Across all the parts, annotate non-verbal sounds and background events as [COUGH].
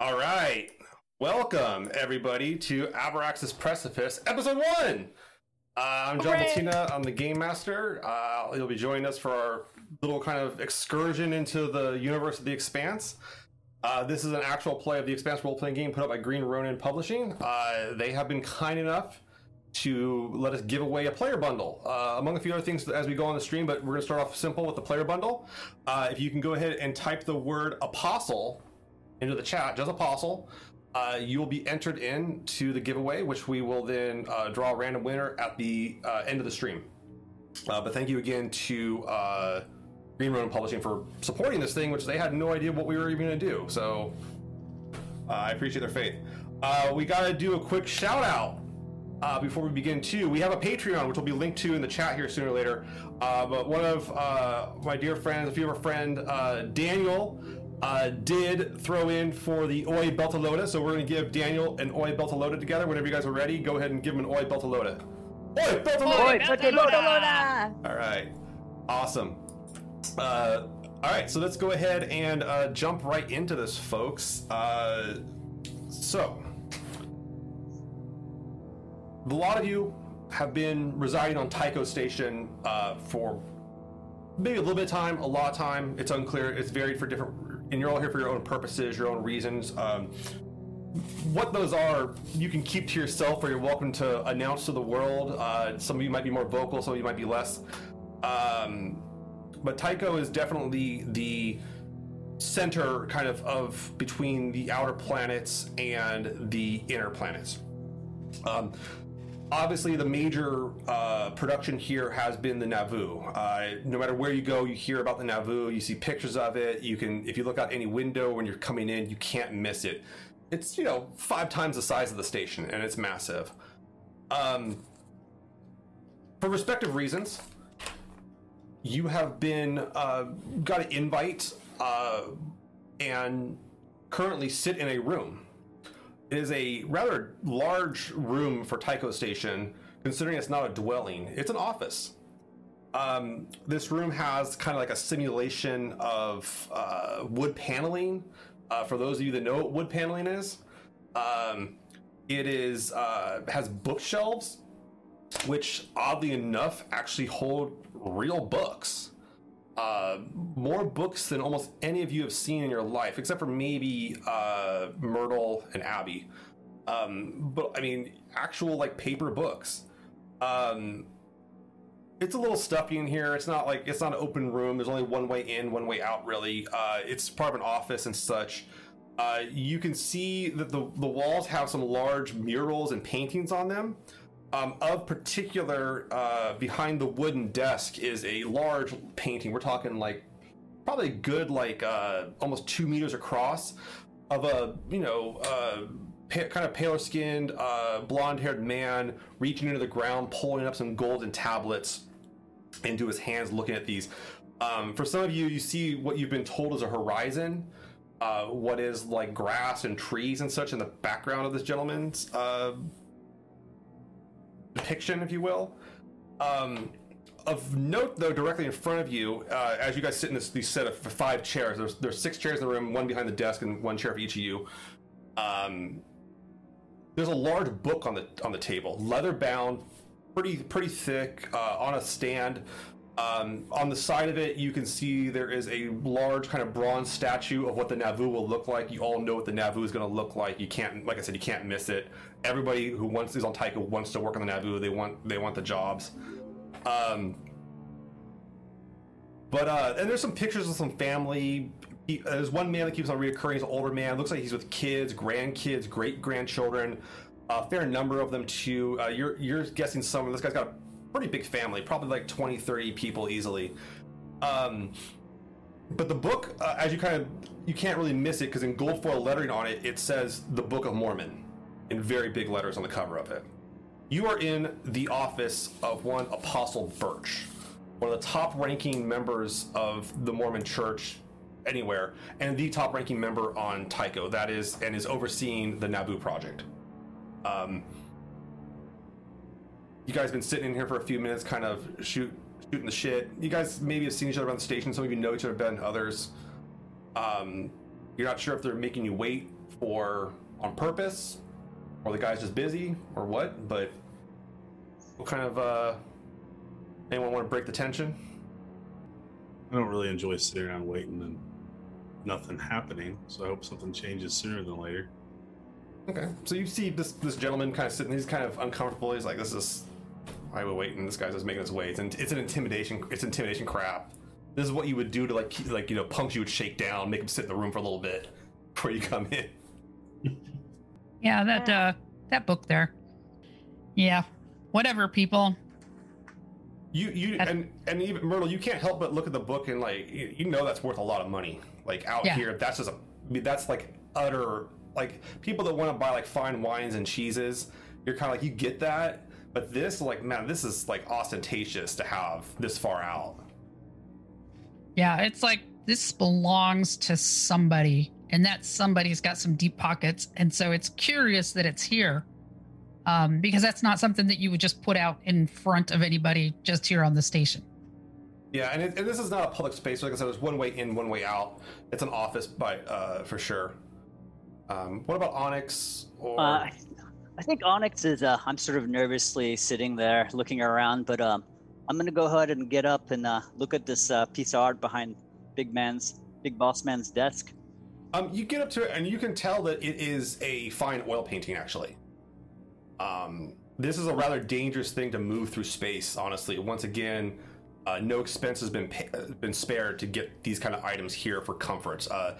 All right. Welcome, everybody, to Abraxas' Precipice, Episode 1. Uh, I'm John Hooray! I'm the Game Master. Uh, you'll be joining us for our little kind of excursion into the universe of The Expanse. Uh, this is an actual play of The Expanse role playing game put up by Green Ronin Publishing. Uh, they have been kind enough to let us give away a player bundle, uh, among a few other things as we go on the stream. But we're going to start off simple with the player bundle. Uh, if you can go ahead and type the word apostle into the chat, just apostle, uh, you will be entered in to the giveaway, which we will then uh, draw a random winner at the uh, end of the stream. Uh, but thank you again to uh, Green Ronin Publishing for supporting this thing, which they had no idea what we were even going to do. So uh, I appreciate their faith. We got to do a quick shout out before we begin too. We have a Patreon, which will be linked to in the chat here sooner or later. But one of my dear friends, a few of our friend Daniel, uh, did throw in for the Oi Beltalowda. So we're going to give Daniel an Oi Beltalowda together. Whenever you guys are ready, go ahead and give him an Oi Beltalowda. Oi Beltalowda! Oi, Beltalowda! All right, awesome. Uh, all right, so let's go ahead and uh, jump right into this, folks. Uh, so, a lot of you have been residing on Tycho Station uh, for maybe a little bit of time, a lot of time. It's unclear. It's varied for different, and you're all here for your own purposes, your own reasons. Um, what those are, you can keep to yourself, or you're welcome to announce to the world. Uh, some of you might be more vocal, some of you might be less. Um, but Tycho is definitely the center, kind of, of between the outer planets and the inner planets. Um, obviously, the major uh, production here has been the Nauvoo. Uh, no matter where you go, you hear about the Nauvoo. You see pictures of it. You can, if you look out any window when you're coming in, you can't miss it. It's you know five times the size of the station, and it's massive. Um, for respective reasons, you have been uh, got an invite uh, and currently sit in a room. It is a rather large room for Tycho Station, considering it's not a dwelling. It's an office. Um, this room has kind of like a simulation of uh, wood paneling. Uh, for those of you that know what wood paneling is, um, it is uh, has bookshelves, which oddly enough actually hold real books. Uh, more books than almost any of you have seen in your life, except for maybe uh, Myrtle and Abby. Um, but I mean, actual like paper books. Um, it's a little stuffy in here. It's not like it's not an open room. There's only one way in, one way out. Really, uh, it's part of an office and such. Uh, you can see that the the walls have some large murals and paintings on them. Um, of particular, uh, behind the wooden desk is a large painting. We're talking like probably a good like uh, almost two meters across of a you know uh, pa- kind of paler skinned, uh, blonde haired man reaching into the ground, pulling up some golden tablets into his hands, looking at these. Um, for some of you, you see what you've been told is a horizon. Uh, what is like grass and trees and such in the background of this gentleman's uh, depiction, if you will. Um, of note, though, directly in front of you, uh, as you guys sit in this these set of five chairs, there's there's six chairs in the room, one behind the desk, and one chair for each of you. Um, there's a large book on the on the table, leather bound, pretty pretty thick, uh, on a stand. Um, on the side of it, you can see there is a large kind of bronze statue of what the Nauvoo will look like. You all know what the Nauvoo is going to look like. You can't, like I said, you can't miss it. Everybody who wants is on Tycho wants to work on the Nauvoo. They want they want the jobs. Um, but uh, and there's some pictures of some family. He, uh, there's one man that keeps on reoccurring. He's an older man. Looks like he's with kids, grandkids, great grandchildren. A fair number of them too. Uh, you're you're guessing some. This guy's got a pretty big family, probably like 20, 30 people easily. Um, but the book, uh, as you kind of you can't really miss it because in gold foil lettering on it, it says the Book of Mormon in very big letters on the cover of it. You are in the office of one Apostle Burch, one of the top ranking members of the Mormon church anywhere, and the top ranking member on Tycho, that is, and is overseeing the Nauvoo project. Um, you guys been sitting in here for a few minutes, kind of shoot, shooting the shit. You guys maybe have seen each other around the station. Some of you know each other better than others. Um, you're not sure if they're making you wait for on purpose, or the guy's just busy, or what. But what kind of uh, anyone want to break the tension? I don't really enjoy sitting around waiting and nothing happening. So I hope something changes sooner than later. Okay. So you see this this gentleman kind of sitting. He's kind of uncomfortable. He's like, "This is why we're waiting." This guy's just making his way. It's an, it's an intimidation. It's intimidation crap. This is what you would do to like keep- like you know punks you would shake down, make him sit in the room for a little bit before you come in. [LAUGHS] Yeah, that uh that book there. Yeah. Whatever, people. You you That- and and even Myrtle, you can't help but look at the book and like you, you know that's worth a lot of money. Like out Yeah. here, that's just a I mean, that's like utter like people that want to buy like fine wines and cheeses. You're kind of like you get that, but this like man, this is like ostentatious to have this far out. Yeah, it's like this belongs to somebody, and that somebody's got some deep pockets, and so it's curious that it's here. Um, because that's not something that you would just put out in front of anybody just here on the station. Yeah, and, it, and this is not a public space. Like I said, there's one way in, one way out. It's an office, by uh, for sure. Um, what about Onyx? Or Uh, I think Onyx is. Uh, I'm sort of nervously sitting there looking around, but um, I'm gonna go ahead and get up and uh, look at this uh, piece of art behind Big Man's, Big Boss Man's desk. Um, you get up to it and you can tell that it is a fine oil painting. Actually, um, this is a rather dangerous thing to move through space. Honestly, once again, uh, no expense has been been spared to get these kind of items here for comforts. Uh,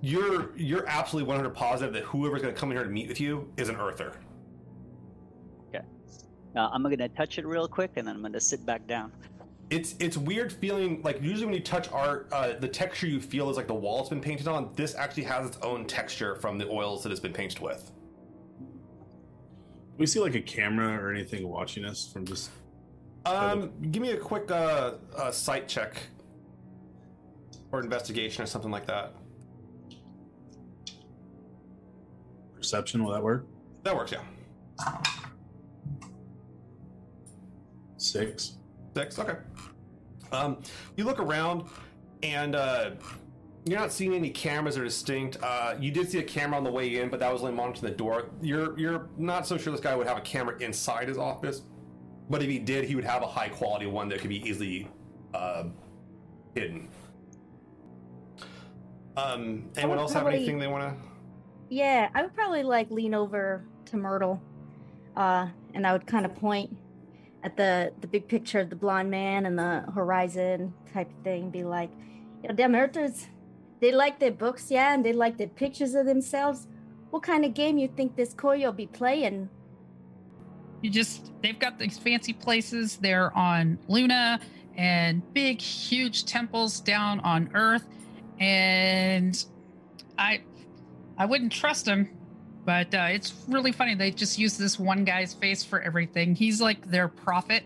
you're you're absolutely 100 positive that whoever's going to come in here to meet with you is an Earther. Uh, I'm gonna touch it real quick, and then I'm gonna sit back down. It's it's weird feeling like usually when you touch art, uh, the texture you feel is like the wall it's been painted on. This actually has its own texture from the oils that it's been painted with. we see like a camera or anything watching us from just Um, give me a quick uh, uh, sight check or investigation or something like that. Perception? Will that work? That works, yeah. Six. Six, okay. Um, you look around, and uh, you're not seeing any cameras that are distinct. Uh, you did see a camera on the way in, but that was only monitoring the door. You're you're not so sure this guy would have a camera inside his office, but if he did, he would have a high quality one that could be easily uh, hidden. Um, anyone would else have anything they want to? Yeah, I would probably like lean over to Myrtle, uh, and I would kind of point at the the big picture of the blonde man and the horizon type thing. Be like, you know, them Earthers, they like their books, yeah, and they like their pictures of themselves. What kind of game you think this coyo be playing? You just they've got these fancy places there on Luna and big huge temples down on Earth and I I wouldn't trust him but uh, it's really funny they just use this one guy's face for everything. He's like their prophet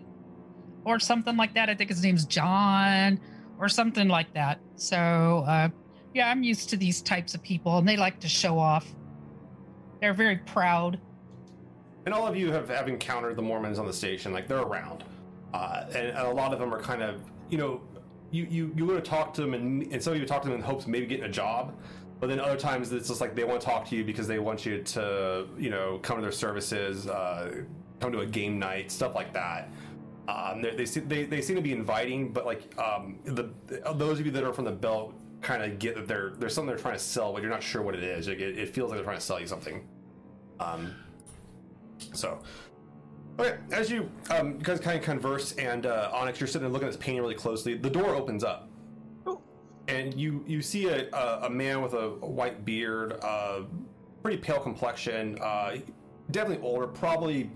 or something like that. I think his name's John or something like that. So uh yeah, I'm used to these types of people and they like to show off. They're very proud. and all of you have, have encountered the Mormons on the station. Like they're around, uh, and, and a lot of them are kind of you know you you you would to talk to them, and, and some of you talk to them in hopes of maybe getting a job. But then other times it's just like they want to talk to you because they want you to you know come to their services, uh, come to a game night, stuff like that. Um, they, they, they seem to be inviting, but like um, the those of you that are from the belt kind of get that there's something they're trying to sell, but you're not sure what it is. Like it, it feels like they're trying to sell you something. Um, so, okay, as you um, guys kind of converse, and uh, Onyx, you're sitting and looking at this painting really closely. The door opens up, and you you see a, a, a man with a, a white beard, uh, pretty pale complexion, uh, definitely older, probably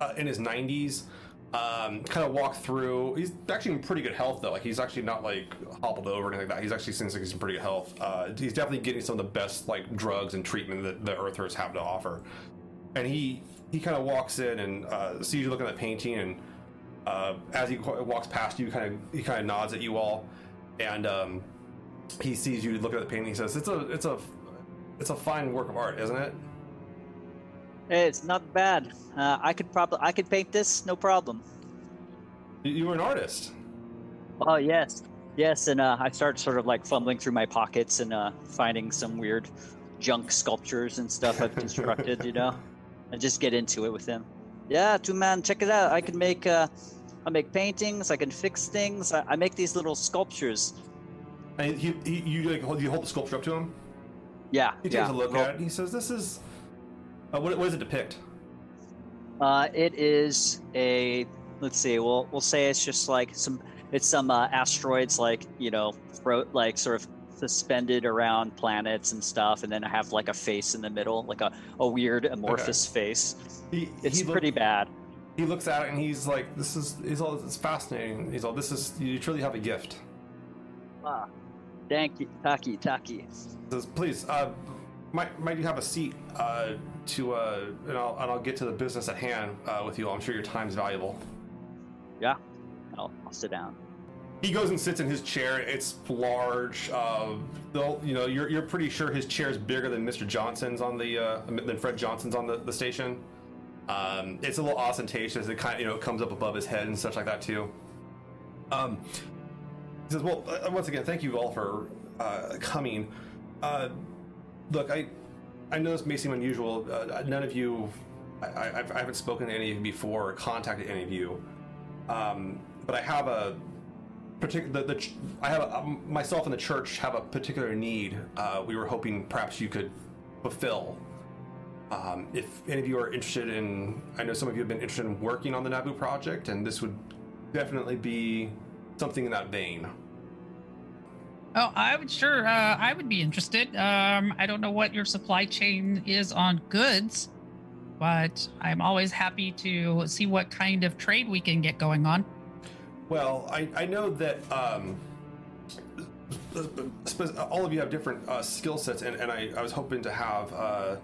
uh, in his 90s. Um, kind of walk through. He's actually in pretty good health though. Like he's actually not like hobbled over or anything like that. He's actually seems like he's in pretty good health. Uh, he's definitely getting some of the best like drugs and treatment that the Earthers have to offer and he he kind of walks in and uh, sees you looking at the painting, and uh, as he walks past you, kind of he kind of nods at you all, and um, he sees you looking at the painting. He says, "It's a it's a it's a fine work of art, isn't it?" It's not bad. Uh, I could probably I could paint this, no problem. You, were an artist. Oh yes, yes, and uh, I start sort of like fumbling through my pockets and uh, finding some weird junk sculptures and stuff I've constructed, you know, and just get into it with him. Yeah, two man, check it out. I can make uh, I make paintings. I can fix things. I, I make these little sculptures. And he, he, you like hold, you hold the sculpture up to him. Yeah, He takes yeah. a look Well, at it. and He says, "This is uh, what, what does it depict?" Uh, it is a let's see. We'll we'll say it's just like some it's some uh, asteroids like you know fro- like sort of suspended around planets and stuff, and then I have like a face in the middle, like a, a weird amorphous face. He, It's he look- pretty bad. He looks at it and he's like, "This is he's all it's fascinating." He's all, "This is you truly have a gift." Ah, thank you, Taki Taki. Says, "Please, uh, might might you have a seat uh, to uh, and I'll and I'll get to the business at hand uh, with you. I'm sure your time's valuable." Yeah, I'll, I'll sit down. He goes and sits in his chair. It's large. Uh, you know, you're, you're pretty sure his chair is bigger than Mr. Johnson's on the uh, than Fred Johnson's on the, the station. Um, it's a little ostentatious. It kind of, you know, comes up above his head and such like that too. Um, he says, "Well, uh, once again, thank you all for uh, coming. Uh, look, I I know this may seem unusual. Uh, none of you, I, I, I haven't spoken to any of you before or contacted any of you. Um, but I have a particular. The, the, I have a, um, myself and the church have a particular need. Uh, we were hoping perhaps you could fulfill. Um, if any of you are interested in, I know some of you have been interested in working on the Nauvoo project, and this would definitely be something in that vein. Oh, I would sure. Uh, I would be interested. Um, I don't know what your supply chain is on goods, but I'm always happy to see what kind of trade we can get going on. Well, I, I know that um, all of you have different uh, skill sets, and, and I, I was hoping to have uh,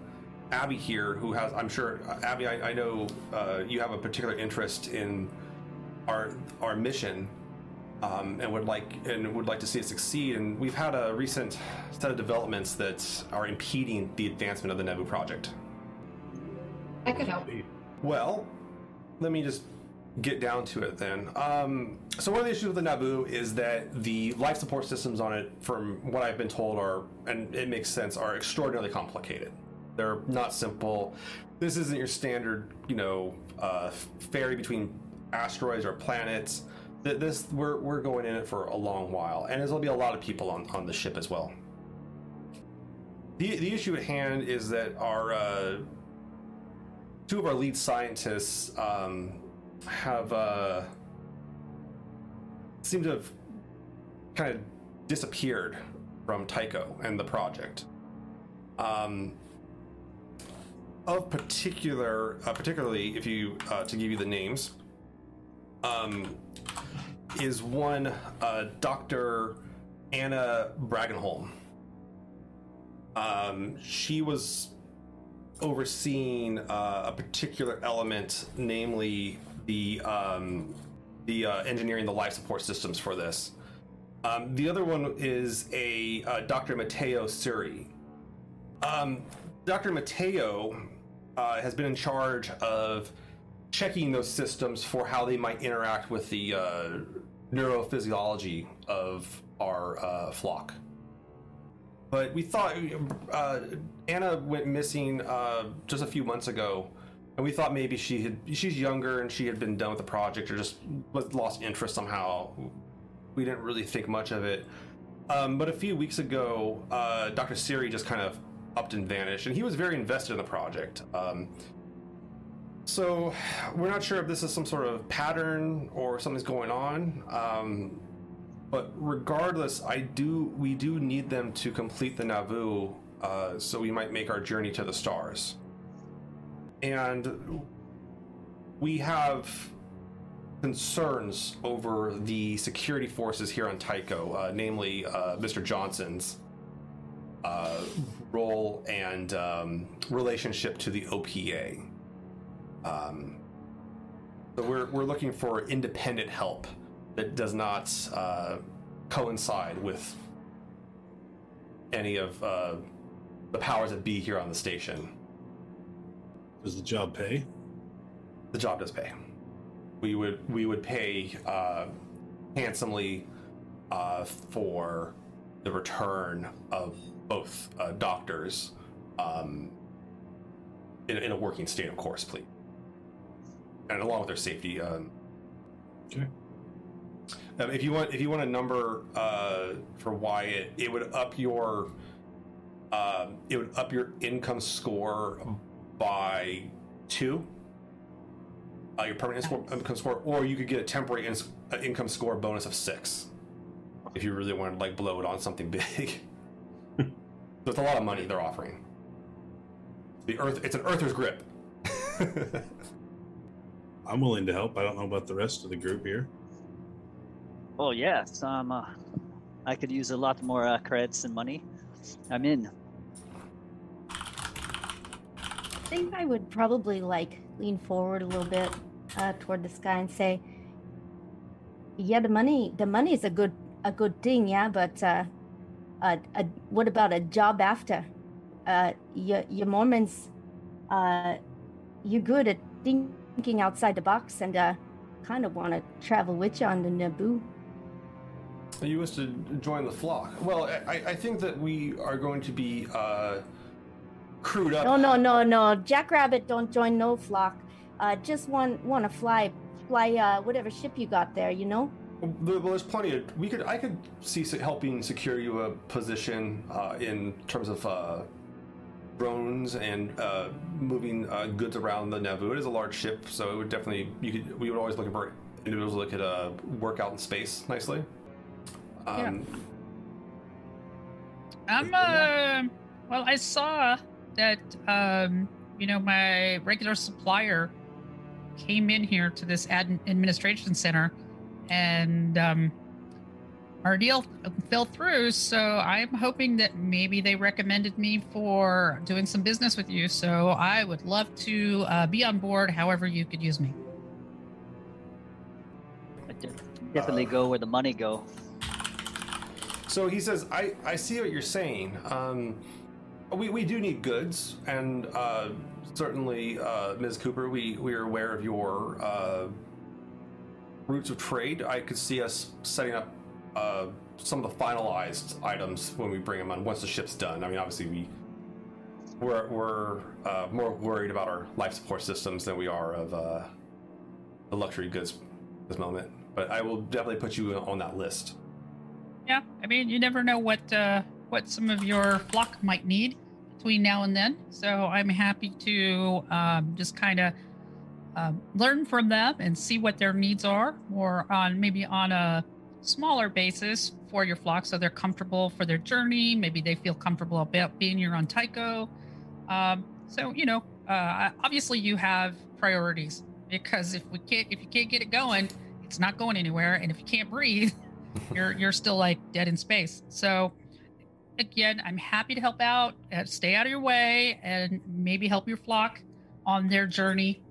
Abby here, who has, I'm sure, uh, Abby, I, I know uh, you have a particular interest in our our mission, um, and would like and would like to see it succeed. And we've had a recent set of developments that are impeding the advancement of the Nauvoo project. I could help. Well, let me just get down to it then. Um, so one of the issues with the Nauvoo is that the life support systems on it, from what I've been told, are and it makes sense, are extraordinarily complicated. They're not simple. This isn't your standard, you know, uh, ferry between asteroids or planets. Th- This we're we're going in it for a long while, and there's gonna be a lot of people on on the ship as well. The the issue at hand is that our uh, two of our lead scientists um, have uh, seem to have kind of disappeared from Tycho and the project. Um, of particular, uh, particularly if you uh, to give you the names, um, is one uh, Dr. Anna Bragenholm. Um, she was overseeing uh, a particular element, namely the um, the uh, engineering the life support systems for this. Um, the other one is a uh, Dr. Matteo Suri. Um, Dr. Matteo uh, has been in charge of checking those systems for how they might interact with the uh, neurophysiology of our uh, flock. But we thought uh, Anna went missing uh, just a few months ago, and we thought maybe she had she's younger and she had been done with the project or just was lost interest somehow. We didn't really think much of it. Um, but a few weeks ago, uh, Dr. Siri just kind of upped and vanished, and he was very invested in the project. Um, so we're not sure if this is some sort of pattern or something's going on. Um, but regardless, I do we do need them to complete the Nauvoo, uh, so we might make our journey to the stars. And we have concerns over the security forces here on Tycho, uh, namely uh, Mr. Johnson's uh, role and um, relationship to the OPA. Um, so we're, we're looking for independent help that does not uh, coincide with any of uh, the powers that be here on the station. Does the job pay? The job does pay. We would we would pay uh, handsomely uh, for the return of both uh, doctors um, in, in a working state, of course, please. And along with their safety. Um, Okay. um, if you want, if you want a number uh, for Wyatt, it would up your, um, it would up your income score by two. Uh, your permanent score, income score, or you could get a temporary ins- uh, income score bonus of six, if you really wanted to like blow it on something [LAUGHS] big. so it's a lot of money they're offering. The Earth, it's an Earther's grip. [LAUGHS] I'm willing to help. I don't know about the rest of the group here. Oh yes, um, uh, I could use a lot more uh, credits and money. I'm in. I think I would probably like lean forward a little bit uh, toward this guy and say, "Yeah, the money, the money is a good, a good thing, yeah, but uh, uh, uh what about a job after? Uh, you, you Mormons, uh, you're good at thinking outside the box, and uh, kind of want to travel with you on the Nauvoo." You wish to join the flock? Well, I, I think that we are going to be uh, crewed up. No, no, no, no. Jackrabbit don't join no flock. Uh, just want want to fly, fly uh, whatever ship you got there. You know. Well, there's plenty of we could. I could see helping secure you a position uh, in terms of uh, drones and uh, moving uh, goods around the Nauvoo. It is a large ship, so it would definitely. You could. We would always looking for individuals that could uh, work out in space nicely. Um, I'm uh well I saw that um you know my regular supplier came in here to this ad- administration center and um our deal fell through so I'm hoping that maybe they recommended me for doing some business with you so I would love to uh, be on board however you could use me. I def- definitely go where the money go. So he says, I, I see what you're saying. Um, we, we do need goods, and uh, certainly, uh, Ms. Cooper, we, we are aware of your uh, routes of trade. I could see us setting up uh, some of the finalized items when we bring them on once the ship's done. I mean, obviously, we we're, we're uh, more worried about our life support systems than we are of uh, the luxury goods at this moment. But I will definitely put you on that list. Yeah, I mean, you never know what uh, what some of your flock might need between now and then. So I'm happy to um, just kind of um, learn from them and see what their needs are, or on maybe on a smaller basis for your flock, so they're comfortable for their journey. Maybe they feel comfortable about being here on Tycho. Um, so you know, uh, obviously you have priorities because if we can't, if you can't get it going, it's not going anywhere, and if you can't breathe [LAUGHS] you're you're still like dead in space. So again, I'm happy to help out. Uh, stay out of your way and maybe help your flock on their journey.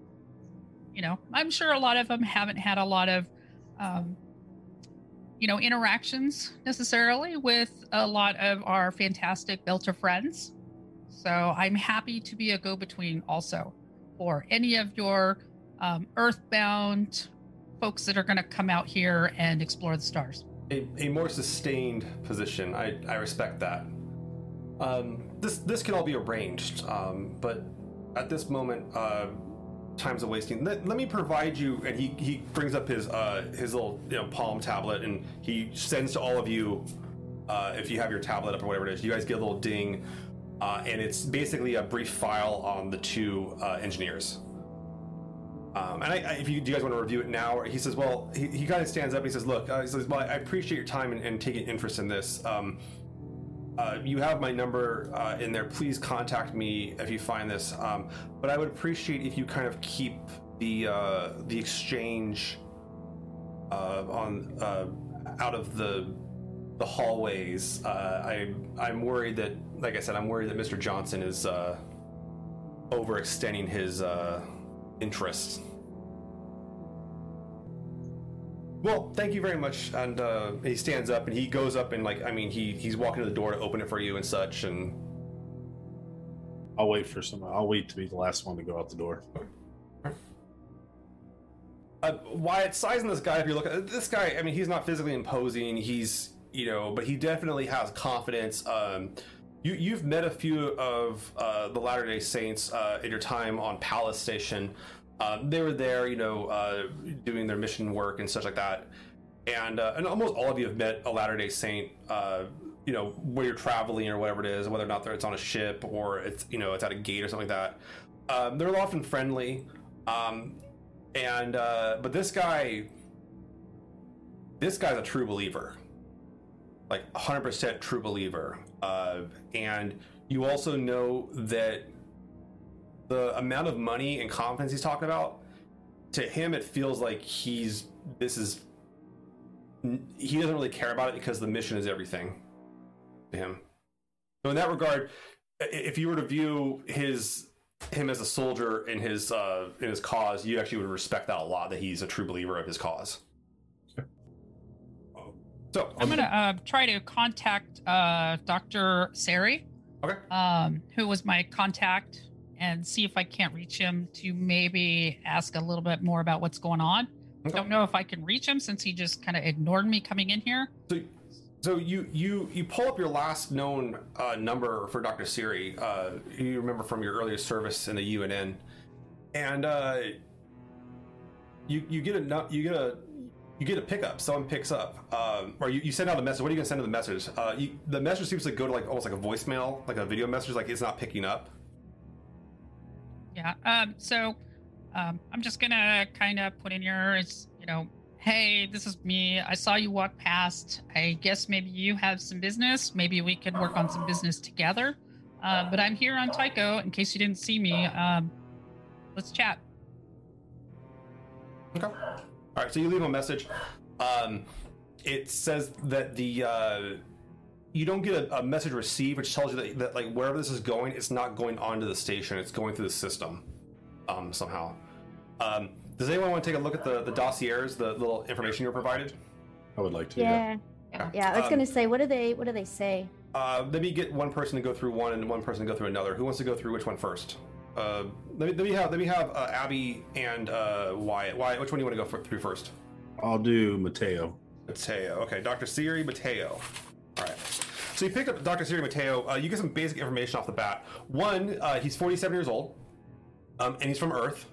You know, I'm sure a lot of them haven't had a lot of, um, you know, interactions necessarily with a lot of our fantastic Belter friends. So I'm happy to be a go-between also for any of your um, earthbound folks that are going to come out here and explore the stars. a, a more sustained position. I, I respect that. Um, this this can all be arranged, um, but at this moment, uh, time's of wasting. Let, let me provide you, and he, he brings up his uh, his little you know palm tablet, and he sends to all of you. Uh, if you have your tablet up or whatever it is, you guys get a little ding, uh, and it's basically a brief file on the two uh, engineers. Um, and I, I, if you, do you guys want to review it now, he says, well, he, he kind of stands up and he says, look, uh, he says, well, I appreciate your time and, and taking interest in this. Um, uh, you have my number uh, in there. Please contact me if you find this. Um, but I would appreciate if you kind of keep the uh, the exchange uh, on uh, out of the the hallways. I I'm worried that, like I said, I'm worried that Mr. Johnson is overextending his interests. Well, thank you very much. And uh, he stands up and he goes up and like I mean he he's walking to the door to open it for you and such and I'll wait for some. I'll wait to be the last one to go out the door. uh, Wyatt sizing this guy. If you look at this guy, I mean he's not physically imposing. He's you know, but he definitely has confidence. Um, you you've met a few of uh, the Latter Day Saints uh, in your time on Pallas Station. Uh, they were there, you know, uh, doing their mission work and such like that. And uh, and almost all of you have met a Latter Day Saint, uh, you know, where you're traveling or whatever it is, whether or not it's on a ship or it's you know it's at a gate or something like that. Um, they're often friendly, um, and uh, but this guy, this guy's a true believer like 100% true believer. Uh, and you also know that the amount of money and confidence he's talking about, to him, it feels like he's, this is, he doesn't really care about it because the mission is everything to him. So, in that regard, if you were to view his, him as a soldier in his uh, in his cause, you actually would respect that a lot. That he's a true believer of his cause. So I'm gonna uh, try to contact uh, Dr. Sari, Okay. um, who was my contact, and see if I can't reach him to maybe ask a little bit more about what's going on. Okay. Don't know if I can reach him since he just kind of ignored me coming in here. So, so you you you pull up your last known uh, number for Dr. Siri. Uh, you remember from your earlier service in the UNN, and uh, you you get a you get a you get a pickup. Someone picks up, um, or you, you send out a message. What are you gonna send to the message? Uh, you, the message seems to go to like almost like a voicemail, like a video message. Like it's not picking up. Yeah. Um. So, um, I'm just gonna kind of put in your, you know, hey, this is me. I saw you walk past. I guess maybe you have some business. Maybe we could work on some business together. Uh, but I'm here on Tycho in case you didn't see me. Um, let's chat. Okay. All right. So you leave a message. Um, it says that the uh, you don't get a, a message received, which tells you that, that like wherever this is going, it's not going onto the station. It's going through the system um, somehow. Um, does anyone want to take a look at the the dossiers, the little information you were provided? I would like to. Yeah. Yeah. Yeah. I was Um, gonna say, what do they what do they say? Uh, let me get one person to go through one and one person to go through another. Who wants to go through which one first? Uh, let, me, let me have let me have uh, Abby and uh, Wyatt. Wyatt, which one do you want to go for, through first? I'll do Mateo. Mateo. Okay, Dr. Siri Mateo. All right. So you picked up Dr. Siri Mateo. Uh, you get some basic information off the bat. One, uh, he's 47 years old, um, and he's from Earth.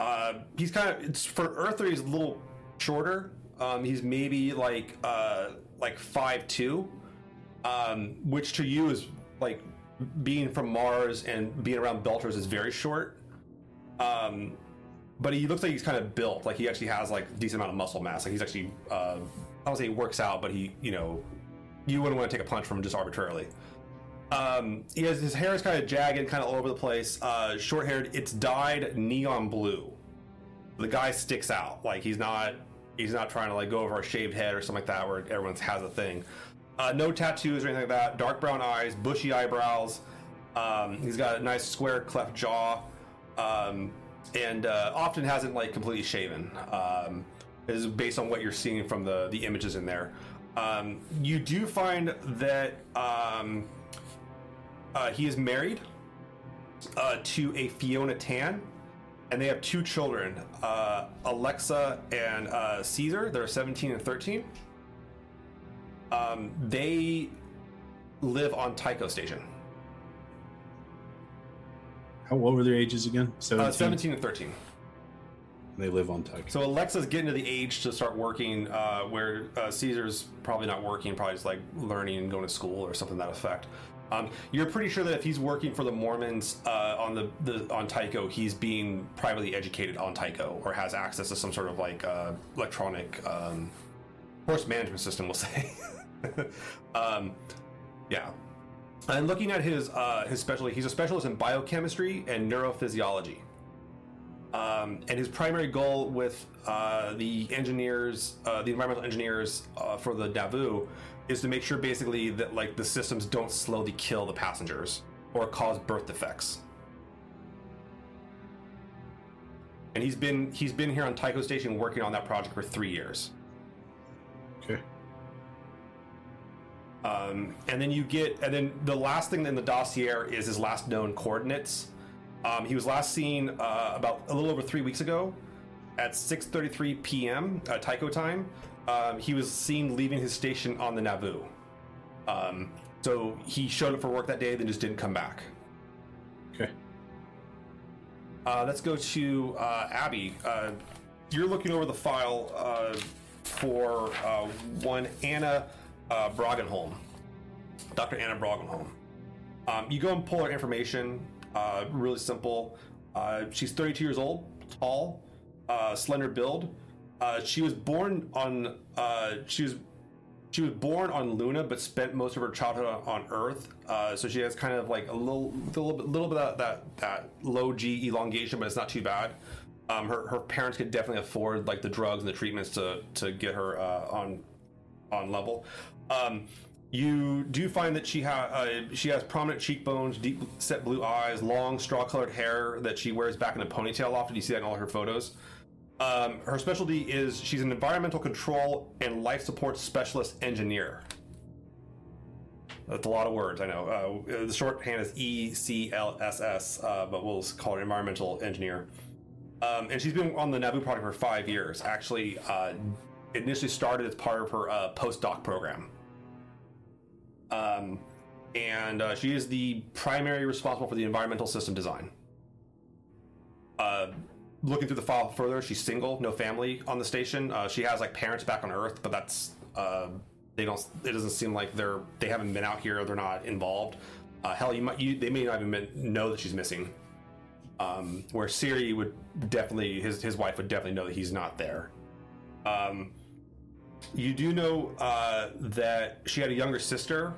Uh, he's kind of it's for Earther. He's a little shorter. Um, he's maybe like uh, like five two, um, which to you is like being from Mars and being around Belters is very short. Um, but he looks like he's kind of built like he actually has like a decent amount of muscle mass like he's actually uh, i don't say he works out but he you know you wouldn't want to take a punch from him just arbitrarily um, he has his hair is kind of jagged kind of all over the place uh, short haired it's dyed neon blue the guy sticks out like he's not he's not trying to like go over a shaved head or something like that where everyone has a thing uh, no tattoos or anything like that dark brown eyes bushy eyebrows um, he's got a nice square cleft jaw um, and uh, often hasn't like completely shaven. Um, is based on what you're seeing from the the images in there. Um, you do find that um, uh, he is married uh, to a Fiona Tan, and they have two children, uh, Alexa and uh, Caesar. They're 17 and 13. Um, they live on Tycho Station. How what were their ages again? 17. Uh, 17 and 13. They live on Tycho. So Alexa's getting to the age to start working, uh, where uh, Caesar's probably not working, probably just like learning and going to school or something that effect. Um, you're pretty sure that if he's working for the Mormons uh, on the, the on Tycho, he's being privately educated on Tycho or has access to some sort of like uh, electronic um, course management system, we'll [LAUGHS] say. um, yeah. And looking at his uh, his specialty, he's a specialist in biochemistry and neurophysiology. Um, and his primary goal with uh, the engineers, uh, the environmental engineers uh, for the Nauvoo, is to make sure basically that like the systems don't slowly kill the passengers or cause birth defects. And he's been he's been here on Tycho Station working on that project for three years. Okay. Um, and then you get, and then the last thing in the dossier is his last known coordinates. Um, he was last seen uh, about a little over three weeks ago at 6:33 p.m. Uh, Tycho time. Um, he was seen leaving his station on the Nauvoo. Um, So he showed up for work that day, then just didn't come back. Okay. Uh, let's go to uh, Abby. Uh, you're looking over the file uh, for uh, one Anna uh, Brogenholm, Dr. Anna Brogenholm. Um, you go and pull her information. Uh, really simple. Uh, she's 32 years old, tall, uh, slender build. Uh, she was born on. Uh, she was. She was born on Luna, but spent most of her childhood on, Earth. Uh, so she has kind of like a little, little bit, little bit of that that low G elongation, but it's not too bad. Um, her her parents could definitely afford like the drugs and the treatments to to get her on on level. Um, you do find that she has uh, she has prominent cheekbones, deep set blue eyes, long straw colored hair that she wears back in a ponytail often. You see that in all her photos. Um, her specialty is she's an environmental control and life support specialist engineer. That's a lot of words, I know. Uh, the shorthand is ECLSS, uh, but we'll call it environmental engineer. Um, and she's been on the Nauvoo project for five years. Actually, uh, initially started as part of her uh, postdoc program. Um, and uh, she is the primary responsible for the environmental system design. Uh, looking through the file further, she's single, no family on the station. Uh, she has like parents back on Earth, but that's uh, they don't. It doesn't seem like they're they haven't been out here. They're not involved. Uh, hell, you might you, they may not even know that she's missing. Um, where Siri would definitely his his wife would definitely know that he's not there. Um, you do know uh, that she had a younger sister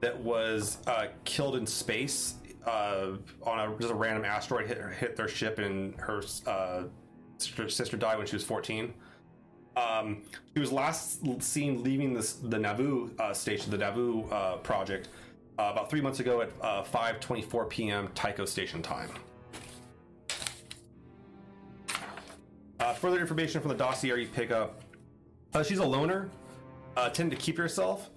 that was uh, killed in space uh, on a just a random asteroid hit hit their ship and her uh, sister, died when she was 14. Um, she was last seen leaving this, the Nauvoo uh, station, the Nauvoo uh, project, about three months ago at uh, 5:24 p.m. Tycho station time. Further information from the dossier you pick up. Uh, she's a loner, uh, tend to keep herself.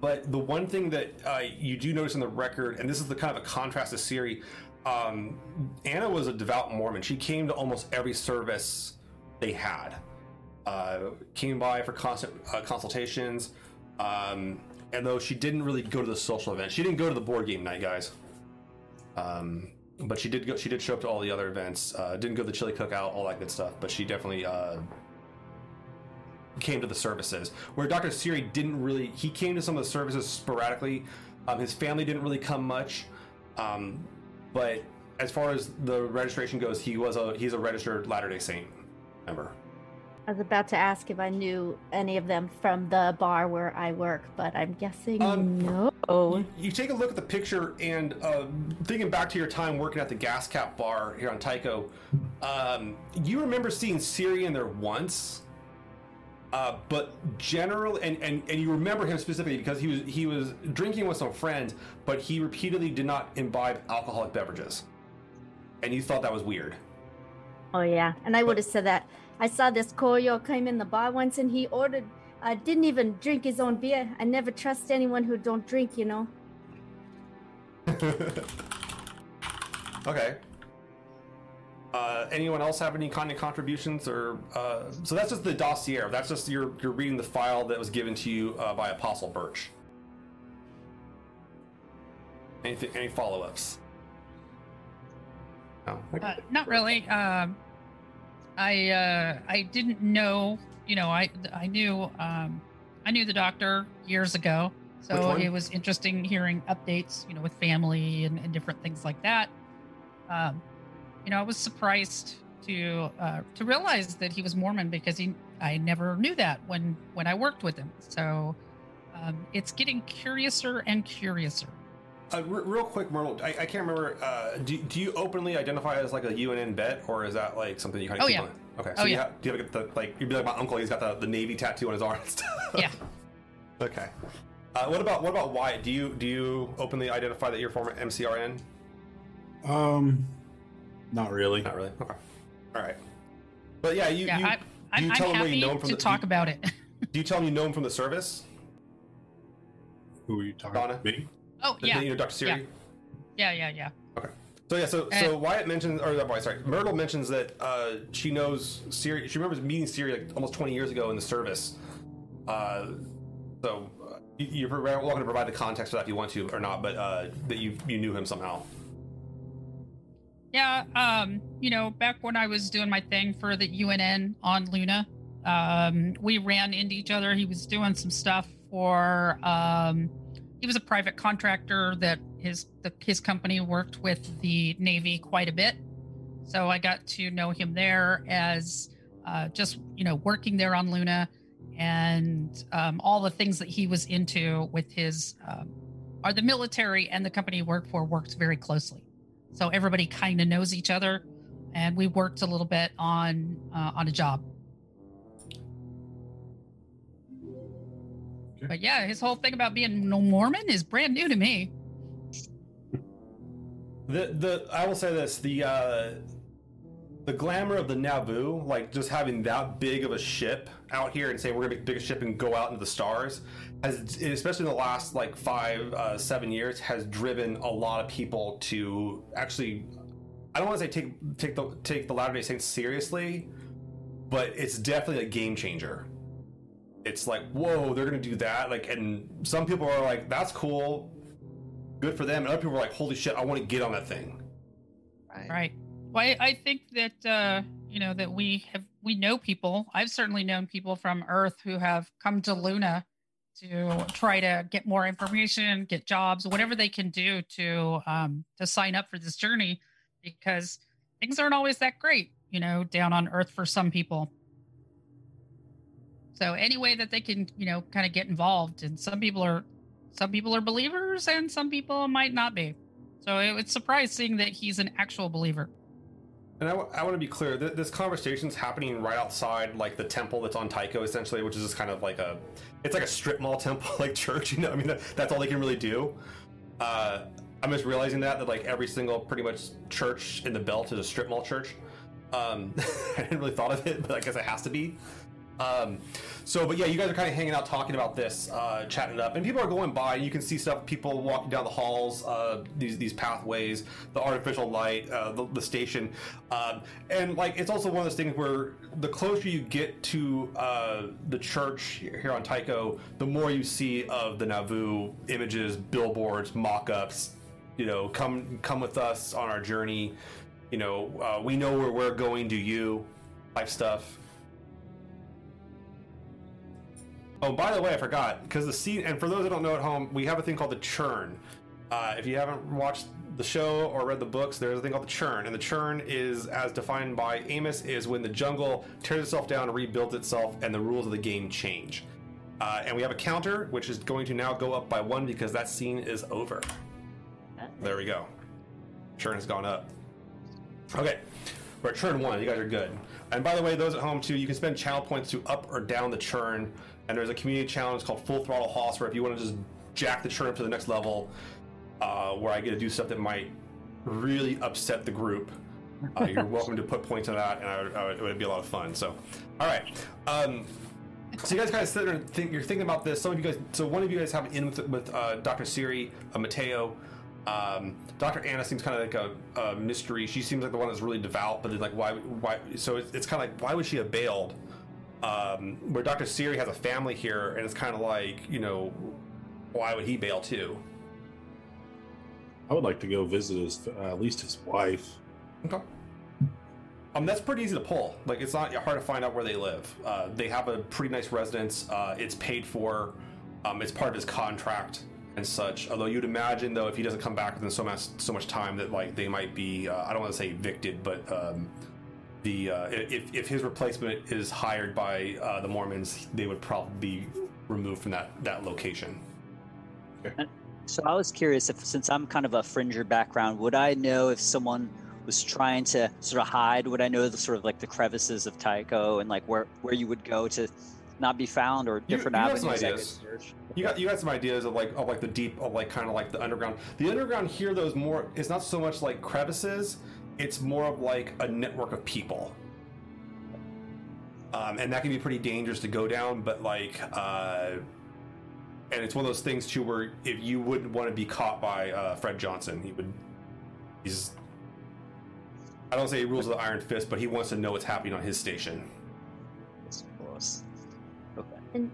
But the one thing that uh, you do notice in the record, and this is the kind of a contrast to Siri, um, Anna was a devout Mormon. She came to almost every service they had. Uh, came by for constant uh, consultations. Um, and though she didn't really go to the social events, she didn't go to the board game night, guys. Um, but she did go. She did show up to all the other events. Uh, didn't go to the chili cookout, all that good stuff. But she definitely uh, came to the services. Where Dr. Siri didn't really. He came to some of the services sporadically. Um, his family didn't really come much. Um, but as far as the registration goes, he was a he's a registered Latter Day Saint member. I was about to ask if I knew any of them from the bar where I work, but I'm guessing Um, no. You, you take a look at the picture and uh, thinking back to your time working at the gas cap bar here on Tycho, um, you remember seeing Siri in there once. Uh, but generally, and, and, and you remember him specifically because he was he was drinking with some friends, but he repeatedly did not imbibe alcoholic beverages, and you thought that was weird. Oh yeah, and I would have said that. I saw this coyo came in the bar once, and he ordered. Uh, didn't even drink his own beer. I never trust anyone who don't drink. You know. [LAUGHS] Okay. Uh, anyone else have any kind of contributions or uh, so that's just the dossier. That's just you're you're reading the file that was given to you uh, by Apostle Burch. Anything, any follow-ups? No. Okay. Uh, not really. Um, I uh, I didn't know. You know, I I knew um, I knew the doctor years ago, so it was interesting hearing updates. You know, with family and, and different things like that. Um, you know, I was surprised to uh, to realize that he was Mormon because he I never knew that when when I worked with him. So um, it's getting curiouser and curiouser. Uh, re- real quick, Myrtle, I, I can't remember. Uh, do, do you openly identify as like a UNN vet, or is that like something you kind of? Oh, keep yeah. on? Okay. Oh, So you yeah. have, do you have the like? You'd be like my uncle. He's got the, the navy tattoo on his arm. and stuff. [LAUGHS] Yeah. [LAUGHS] Okay. Uh, what about what about Wyatt? Do you do you openly identify that you're former MCRN? Um, not really. Not really. Okay. All right. But yeah, you yeah, you, I, I'm, you I'm tell him where happy you know him from to the- talk you- about it. [LAUGHS] do you tell him you know him from the service? Who are you talking Donna? about? Me? oh The- yeah, You know Dr. Siri? yeah, yeah, yeah. Okay. So yeah, so Eh. so Wyatt mentions, or not Wyatt, sorry, Myrtle mentions that uh, she knows Siri. She remembers meeting Siri like almost 20 years ago in the service. Uh, so you- you're welcome to provide the context for that if you want to or not, but uh, that you you knew him somehow. Yeah, um, you know, back when I was doing my thing for the UNN on Luna, um, we ran into each other. He was doing some stuff for um he was a private contractor that his the, his company worked with the Navy quite a bit. So I got to know him there as uh, just you know working there on Luna and um, all the things that he was into with his um, are the military and the company he worked for worked very closely so everybody kind of knows each other and we worked a little bit on uh, on a job Okay. but yeah his whole thing about being no mormon is brand new to me The the I will say this the uh, the glamour of the Nauvoo, like just having that big of a ship out here and saying we're gonna make the biggest ship and go out into the stars, has especially in the last like five uh, seven years has driven a lot of people to actually. I don't want to say take take the take the Latter Day Saints seriously, but it's definitely a game changer. It's like whoa, they're gonna do that, like, and some people are like, that's cool, good for them, and other people are like, holy shit, I want to get on that thing. right well I, I think that uh you know that we have we know people i've certainly known people from earth who have come to luna to try to get more information get jobs whatever they can do to um to sign up for this journey because things aren't always that great you know down on earth for some people. So any way that they can you know kind of get involved and some people are some people are believers and some people might not be. So it, it's surprising that he's an actual believer And I, want to be clear, th- this conversation's happening right outside, like the temple that's on Tycho, essentially, which is just kind of like a, it's like a strip mall [LAUGHS] temple, like church. You know, I mean, that, that's all they can really do. Uh, I'm just realizing that that like every single pretty much church in the belt is a strip mall church. Um, [LAUGHS] I didn't really thought of it, but I guess it has to be. Um, so, but yeah, you guys are kind of hanging out, talking about this, uh, chatting it up, and people are going by. You can see stuff, people walking down the halls, uh, these these pathways, the artificial light, uh, the, the station, um, and like it's also one of those things where the closer you get to uh, the church here on Tycho, the more you see of the Nauvoo images, billboards, mock-ups. You know, come come with us on our journey. You know, uh, we know where we're going. Do you? Type stuff. Oh, by the way, I forgot because the scene. And for those that don't know at home, we have a thing called the churn. Uh, if you haven't watched the show or read the books, there's a thing called the churn, and the churn is, as defined by Amos, is when the jungle tears itself down, and rebuilds itself, and the rules of the game change. Uh, and we have a counter, which is going to now go up by one because that scene is over. There we go. Churn has gone up. Okay, we're at churn one. You guys are good. And by the way, those at home too, you can spend channel points to up or down the churn. And there's a community challenge called Full Throttle Hoss, where if you want to just jack the churn up to the next level, uh, where I get to do stuff that might really upset the group, uh, you're [LAUGHS] welcome to put points on that, and I I it would be a lot of fun. So, all right. Um, so you guys kind of sit there and think you're thinking about this. Some of you guys, so one of you guys have an in with, with uh, Dr. Siri, uh, Mateo. Um, Dr. Anna seems kind of like a, a mystery. She seems like the one that's really devout, but then like why? Why? So it's, it's kind of like why would she have bailed? Um, where Dr. Siri has a family here, and it's kind of like you know, why would he bail too? I would like to go visit his, uh, at least his wife. Okay. Um, that's pretty easy to pull. Like, it's not hard to find out where they live. Uh, they have a pretty nice residence. Uh, it's paid for. Um, it's part of his contract and such. Although you'd imagine, though, if he doesn't come back within so much so much time, that like they might be. Uh, I don't want to say evicted, but um, the uh, if if his replacement is hired by uh, the Mormons, they would probably be removed from that that location. So I was curious if, since I'm kind of a fringer background, would I know if someone was trying to sort of hide? Would I know the sort of like the crevices of Tycho and like where where you would go to not be found or different you have some avenues I could ideas. You got you got some ideas of like of like the deep of like kind of like the underground. The underground here though is more it's not so much like crevices, it's more of like a network of people. Um, and that can be pretty dangerous to go down, but like uh and it's one of those things too where if you wouldn't want to be caught by uh, Fred Johnson, he would he's I don't say he rules with the iron fist, but he wants to know what's happening on his station. Of course. Okay. And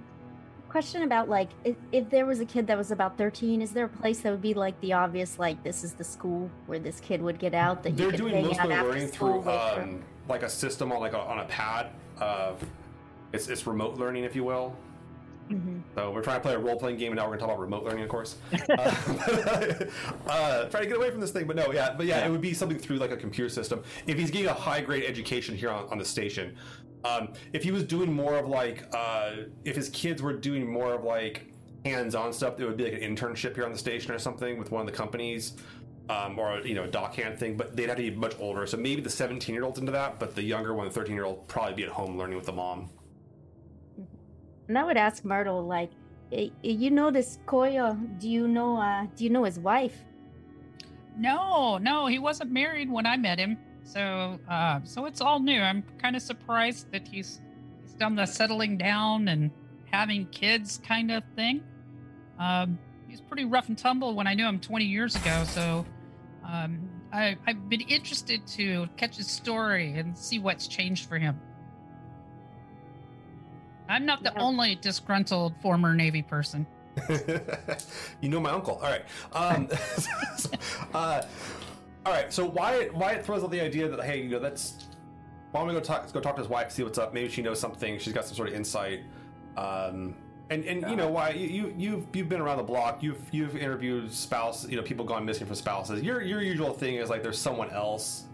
question about like if, if there was a kid that was about 13 is there a place that would be like the obvious like this is the school where this kid would get out that They're you could doing most of their learning through um, like a system on like a, on a pad. of it's it's remote learning, if you will. Mhm. So we're trying to play a role playing game, and now we're going to talk about remote learning, of course. [LAUGHS] uh, [LAUGHS] uh, trying to get away from this thing, but no, yeah, but yeah, it would be something through like a computer system. If he's getting a high grade education here on, on the station, um, if he was doing more of like, uh, if his kids were doing more of like hands on stuff, it would be like an internship here on the station or something with one of the companies. Um, or you know, a dock hand thing, but they'd have to be much older. So maybe the 17 year old's into that, but the younger one, the 13 year old, probably be at home learning with the mom. and i would ask myrtle like "Eh, eh, you know this coyo do you know uh do you know his wife No, no, he wasn't married when I met him. So, uh, so it's all new. I'm kind of surprised that he's he's done the settling down and having kids kind of thing. Um, he's pretty rough and tumble when I knew him 20 years ago. So, um, I, I've been interested to catch his story and see what's changed for him. I'm not the Yeah. only disgruntled former Navy person. [LAUGHS] you know my uncle. All right. Um, [LAUGHS] uh, all right. So Wyatt Wyatt throws out the idea that hey, you know, that's why don't we go talk let's go talk to his wife, see what's up. Maybe she knows something. She's got some sort of insight. Um, and and you know why you, you you've you've been around the block. You've you've interviewed spouses. You know, people gone missing from spouses. Your your usual thing is like there's someone else.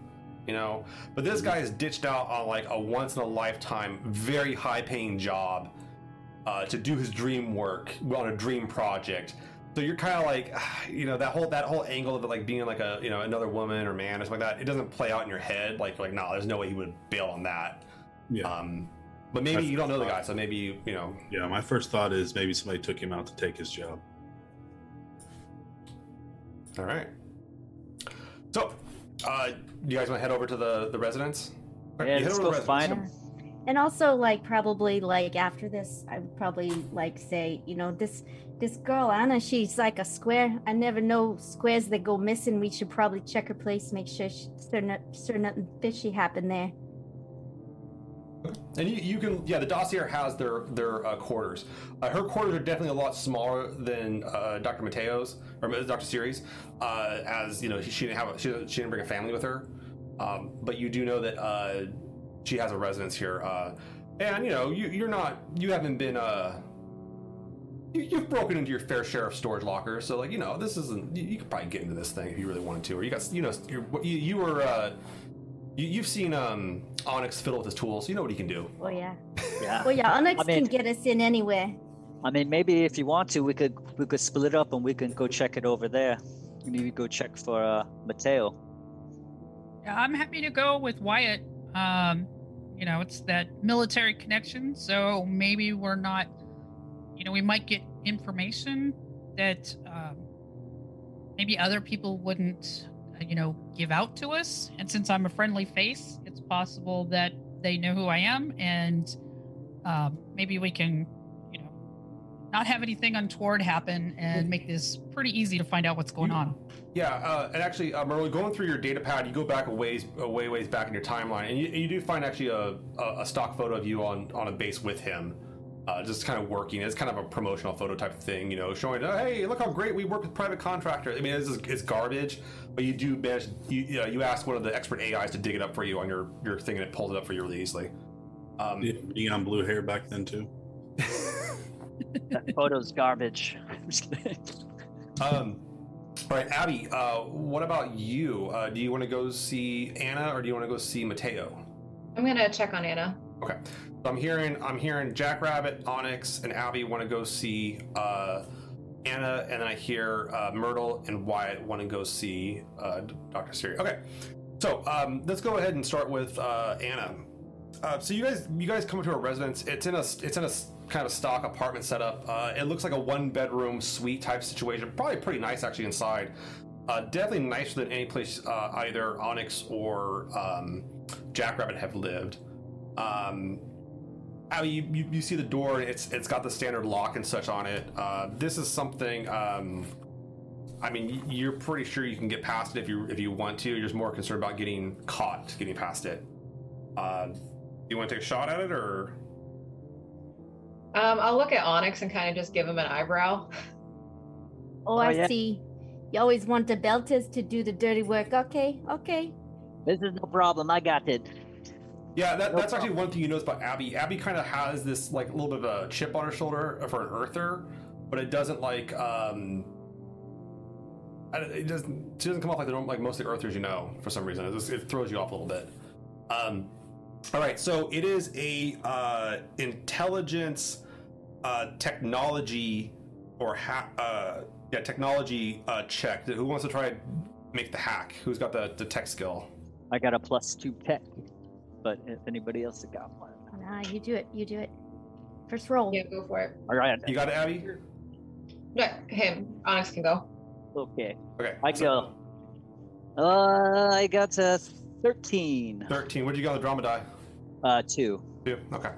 You know, but this guy is ditched out on like a once in a lifetime, very high paying job uh, to do his dream work on a dream project. So you're kind of like, [SIGHS] you know, that whole that whole angle of it, like being like a you know another woman or man or something like that. It doesn't play out in your head. Like like no, there's no way he would bail on that. Yeah. Um, but maybe you don't know the guy, so maybe you you know. yeah. My first thought is maybe somebody took him out to take his job. All right. So, uh, you guys want to head over to the the residence? All right, Yeah, let's go find him. and also like probably like after this i would probably like say you know this this girl anna she's like a square i never know squares that go missing we should probably check her place make sure she, sure, not, sure nothing fishy happened there And you, you can, yeah, the dossier has their their uh, quarters. Uh, her quarters are definitely a lot smaller than uh, Dr. Mateo's or Dr. Siri's, uh, as you know, she, didn't have a, she, she didn't bring a family with her. Um, but you do know that uh, she has a residence here, uh, and you know, you, you're not, you haven't been, uh, you, you've broken into your fair share of storage lockers, so like you know, this isn't. You, you could probably get into this thing if you really wanted to, or you got, you know, you're, you, you were. Uh, you, you've seen um, Onyx fiddle with his tools. You know what he can do. oh yeah Yeah. well yeah onyx I mean- can get us in anywhere I mean, maybe if you want to, we could we could split up and we can go check it over there. Maybe go check for uh, Mateo. Yeah, I'm happy to go with Wyatt. Um, you know, it's that military connection, so maybe we're not. You know, we might get information that um, maybe other people wouldn't, uh, you know, give out to us. And since I'm a friendly face, it's possible that they know who I am, and um, maybe we can, you know, not have anything untoward happen and make this pretty easy to find out what's going on. Yeah, uh, and actually, uh, Merle, going through your data pad, you go back a ways, a way, ways back in your timeline, and you, you do find actually a, a, a stock photo of you on, on a base with him, uh, just kind of working. It's kind of a promotional photo type of thing, you know, showing, oh, hey, look how great we work with private contractors. I mean, it's, it's garbage, but you do manage. You, you, know, you ask one of the expert AIs to dig it up for you on your, your thing, and it pulls it up for you really easily. Um, Yeah, neon blue hair back then too. That photo's garbage. [LAUGHS] I'm just kidding. Um, all right, Abby. Uh, what about you? Uh, do you want to go see Anna, or do you want to go see Mateo? I'm gonna check on Anna. Okay, so I'm hearing I'm hearing Jackrabbit, Onyx, and Abby want to go see uh, Anna, and then I hear uh, Myrtle and Wyatt want to go see uh, Doctor Siri. Okay, so um, let's go ahead and start with uh, Anna. Uh, so you guys you guys come to a residence. It's in a it's in a kind of stock apartment setup. Uh, it looks like a one bedroom suite type situation. Probably pretty nice actually inside. Definitely nicer than any place either Onyx or um, Jackrabbit have lived. Um, I mean, you, you, you see the door, and it's it's got the standard lock and such on it. Uh, this is something. Um, I mean, you're pretty sure you can get past it if you if you want to. You're just more concerned about getting caught, getting past it. Uh, you want to take a shot at it, or Um, I'll look at Onyx and kind of just give him an eyebrow. Oh, [LAUGHS] Oh, I yeah. see. You always want the Belters to do the dirty work. Okay, okay. This is no problem. I got it. Yeah, that, No that's actually one thing you notice about Abby. Abby kind of has this like a little bit of a chip on her shoulder for an earther, but it doesn't like um. It doesn't. She doesn't come off like the normal, like most of the earthers you know for some reason. It, just, it throws you off a little bit. Um, all right, so it is a uh, intelligence, uh, technology, or ha- uh, yeah, technology uh, check. Who wants to try and make the hack? Who's got the, the tech skill? I got a plus two tech. But if anybody else has got one. Nah, you do it. You do it. First roll. Yeah, go for it. All right. You got it, Abby. No, him. Onyx can go. Okay. Okay. I so- go. Uh, I got a 13. 13. What did you got on the drama die? Uh, two. Two. Okay.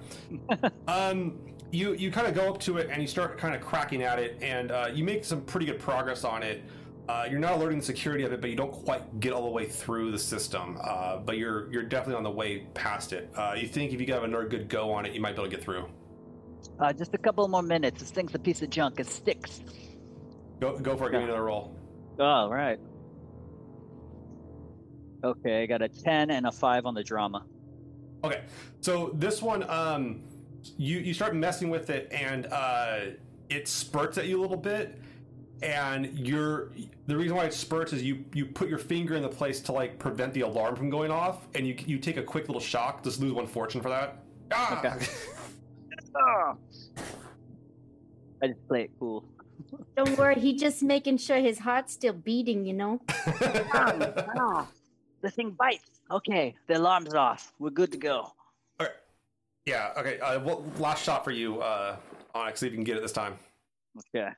[LAUGHS] um, you you kind of go up to it and you start kind of cracking at it, and uh, you make some pretty good progress on it. Uh, you're not alerting the security of it, but you don't quite get all the way through the system. Uh, but you're you're definitely on the way past it. Uh, you think if you have another good go on it, you might be able to get through. Uh, just a couple more minutes. This thing's a piece of junk. It sticks. Go go for it. Give me another roll. Oh, right. Okay, I got a 10 and a 5 on the drama. Okay, so this one, um, you you start messing with it, and uh, it spurts at you a little bit, and you're the reason why it spurts is you you put your finger in the place to like prevent the alarm from going off, and you you take a quick little shock, just lose one fortune for that. Ah! Okay. Ah! [LAUGHS] I just play it cool. [LAUGHS] Don't worry. He just making sure his heart's still beating. You know. Ah, the thing bites. Okay, the alarm's off. We're good to go. All right. yeah. Okay. Uh, well, last shot for you, uh, Onyx. See if you can get it this time. Okay.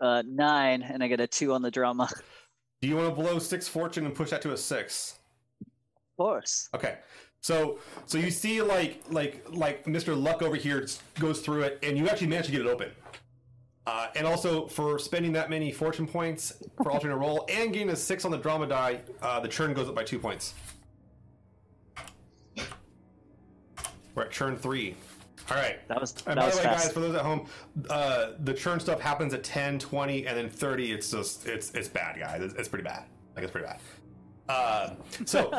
Uh, nine, and I get a two on the drama. [LAUGHS] Do you want to blow six fortune and push that to a six? Of course. Okay. So so you see like like like Mr. Luck over here goes through it and you actually manage to get it open. Uh, and also for spending that many fortune points for [LAUGHS] alternate roll and getting a six on the drama die, uh, the churn goes up by two points. We're at churn three. All right. That was And that by was the way, fast. guys, for those at home, uh, the churn stuff happens at 10, 20, and then 30. It's just, it's it's bad, guys. It's, it's pretty bad. Like, it's pretty bad. Uh, so,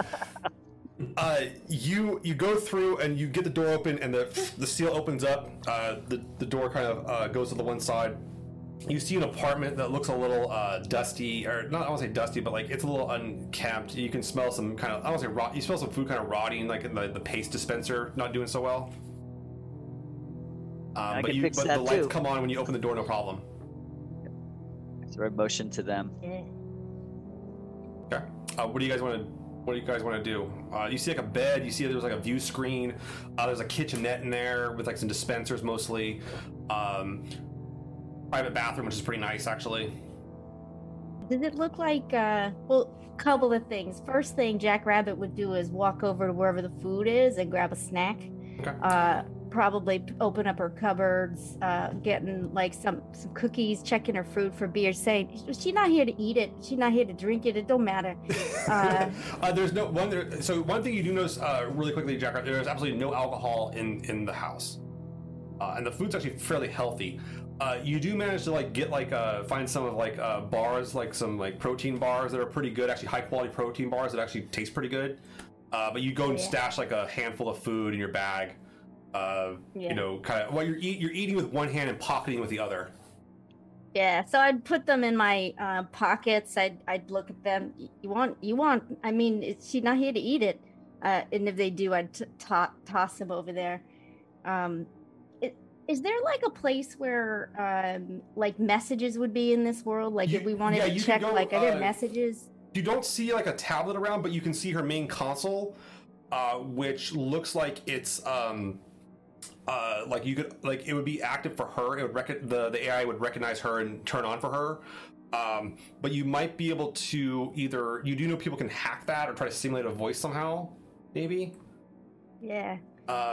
[LAUGHS] uh, you you go through and you get the door open, and the the seal opens up. Uh, the, the door kind of uh, goes to the one side. You see an apartment that looks a little uh, dusty, or not, I won't say dusty, but like it's a little unkempt. You can smell some kind of, I don't say rot, you smell some food kind of rotting, like in the, the paste dispenser not doing so well. Um, I but can you, fix but that the lights too. come on when you open the door, no problem. So I motion to them. Yeah. Okay. Uh, what do you guys want to? What do you guys want to do? Uh, you see like a bed. You see there's like a view screen. Uh, there's a kitchenette in there with like some dispensers mostly. Um, private bathroom, which is pretty nice actually. Does it look like? uh Well, couple of things. First thing Jack Rabbit would do is walk over to wherever the food is and grab a snack. Okay. Uh, probably open up her cupboards, uh, getting like some some cookies, checking her food for beer, saying she's not here to eat it, she's not here to drink it. It don't matter. [LAUGHS] Uh, uh, there's no one. There, so one thing you do notice uh, really quickly, Jack, there's absolutely no alcohol in in the house, uh, and the food's actually fairly healthy. Uh, you do manage to like get like uh, find some of like uh, bars, like some like protein bars that are pretty good, actually high quality protein bars that actually taste pretty good. Uh, but you go and Yeah. stash like a handful of food in your bag. Uh, Yeah. You know, kind of. Well, you're eat, you're eating with one hand and pocketing with the other. Yeah, so I'd put them in my uh, pockets. I'd I'd look at them. You want you want? I mean, she's not here to eat it. Uh, and if they do, I'd t- to- toss them over there. Um, it, is there like a place where um, like messages would be in this world? Like if we wanted yeah, to check, go, like are there uh, messages? you don't see like a tablet around, but you can see her main console, uh, which looks like it's um, uh, like you could like it would be active for her. It would rec- the the AI would recognize her and turn on for her. Um, but you might be able to either you do know people can hack that or try to simulate a voice somehow, maybe. Yeah,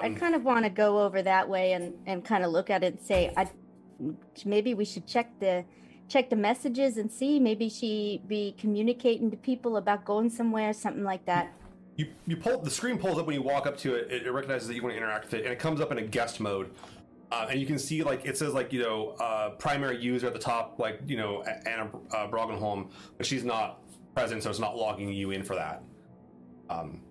I Um, kind of want to go over that way and and kind of look at it and say, I maybe we should check the check the messages and see maybe she be communicating to people about going somewhere, something like that. You you pull the screen pulls up when you walk up to it. It, it recognizes that you want to interact with it, and it comes up in a guest mode. Uh, and you can see like it says like you know uh, primary user at the top, like you know Anna uh, Brogenholm, but she's not present, so it's not logging you in for that. Um,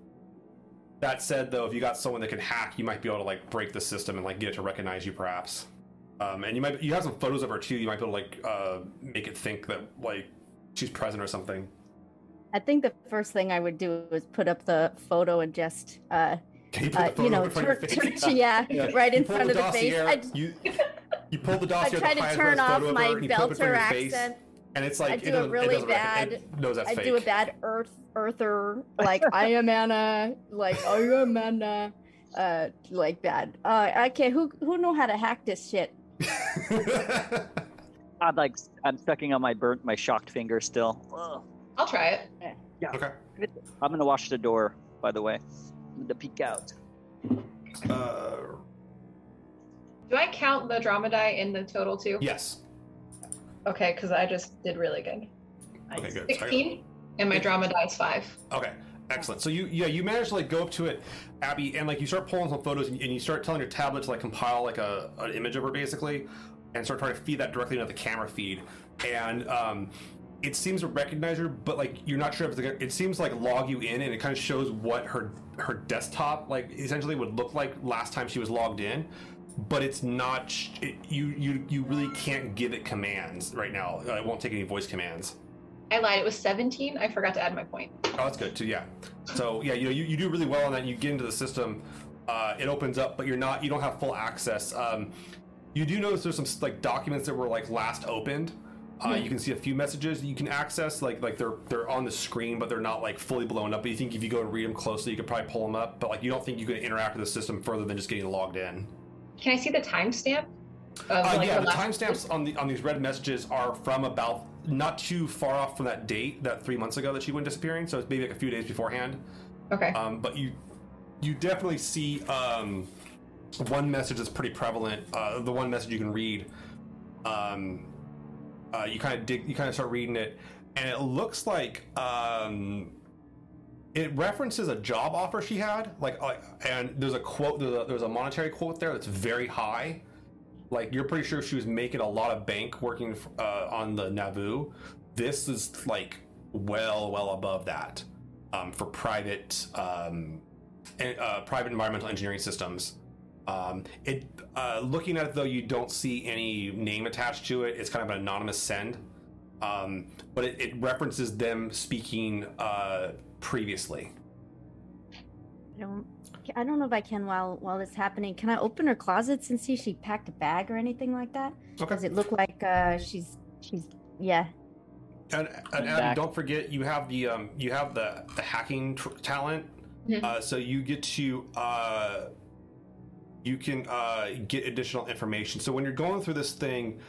that said, though, if you got someone that can hack, you might be able to like break the system and like get it to recognize you, perhaps. Um, and you might you have some photos of her too. You might be able to like uh, make it think that like she's present or something. I think the first thing I would do is put up the photo and just, uh, you uh, you know, in front of turn, your face? turn- yeah, Yeah. right in You pull front of the face. dossier, I, you, you pull the [LAUGHS] I try to turn off my her, and you put it in front belter of face, accent. and it's like I it do a really bad. It knows I fake. do a bad Earth Earther, like I am Anna, like I am Anna, uh, like bad. Uh, okay, who who know how to hack this shit? [LAUGHS] I'm like, I'm sucking on my burnt, my shocked finger still. Ugh. I'll try it. Yeah. Okay. I'm gonna watch the door, by the way. I'm gonna peek out. Uh, Do I count the drama die in the total too? yes. Okay, because I just did really good. Okay, good. 16, and my drama die is five. Okay, excellent. So you, yeah, you managed to like go up to it, Abby, and like you start pulling some photos, and, and you start telling your tablet to like compile like a an image of her basically, and start trying to feed that directly into the camera feed, and um, it seems to recognize her, but like you're not sure if it's gonna, it seems like log you in, and it kind of shows what her her desktop like essentially would look like last time she was logged in. But it's not. sh- It, you you you really can't give it commands right now. Uh, it won't take any voice commands. I lied. It was 17. I forgot to add my point. Oh, that's good too. Yeah. So yeah, you know, you, you do really well on that. You get into the system, uh, it opens up, but you're not. You don't have full access. Um, you do notice there's some like documents that were like last opened. Uh, You can see a few messages that you can access, like like they're they're on the screen, but they're not like fully blown up. But you think if you go and read them closely, you could probably pull them up. But like you don't think you can interact with the system further than just getting logged in. Can I see the timestamp? Uh, like, yeah, the last- timestamps on the on these red messages are from about not too far off from that date, that three months ago that she went disappearing. So it's maybe like a few days beforehand. Okay. Um, but you you definitely see um, one message that's pretty prevalent. Uh, the one message you can read. Um, uh, you kind of dig. You kind of start reading it, and it looks like um, it references a job offer she had. Like, like and there's a quote. There's a, there's a monetary quote there that's very high. Like you're pretty sure she was making a lot of bank working uh, on the Nauvoo. This is like well, well above that um, for private um, uh, private environmental engineering systems. Um, it uh, looking at it though, you don't see any name attached to it. It's kind of an anonymous send, um, but it, it references them speaking uh, previously. I don't, I don't know if I can while while it's happening. Can I open her closets and see if she packed a bag or anything like that? Does it look like uh, she's she's yeah? And, and Adam, back. don't forget you have the um, you have the the hacking tr- talent, Mhm. uh, so you get to uh, you can uh, get additional information. So when you're going through this thing,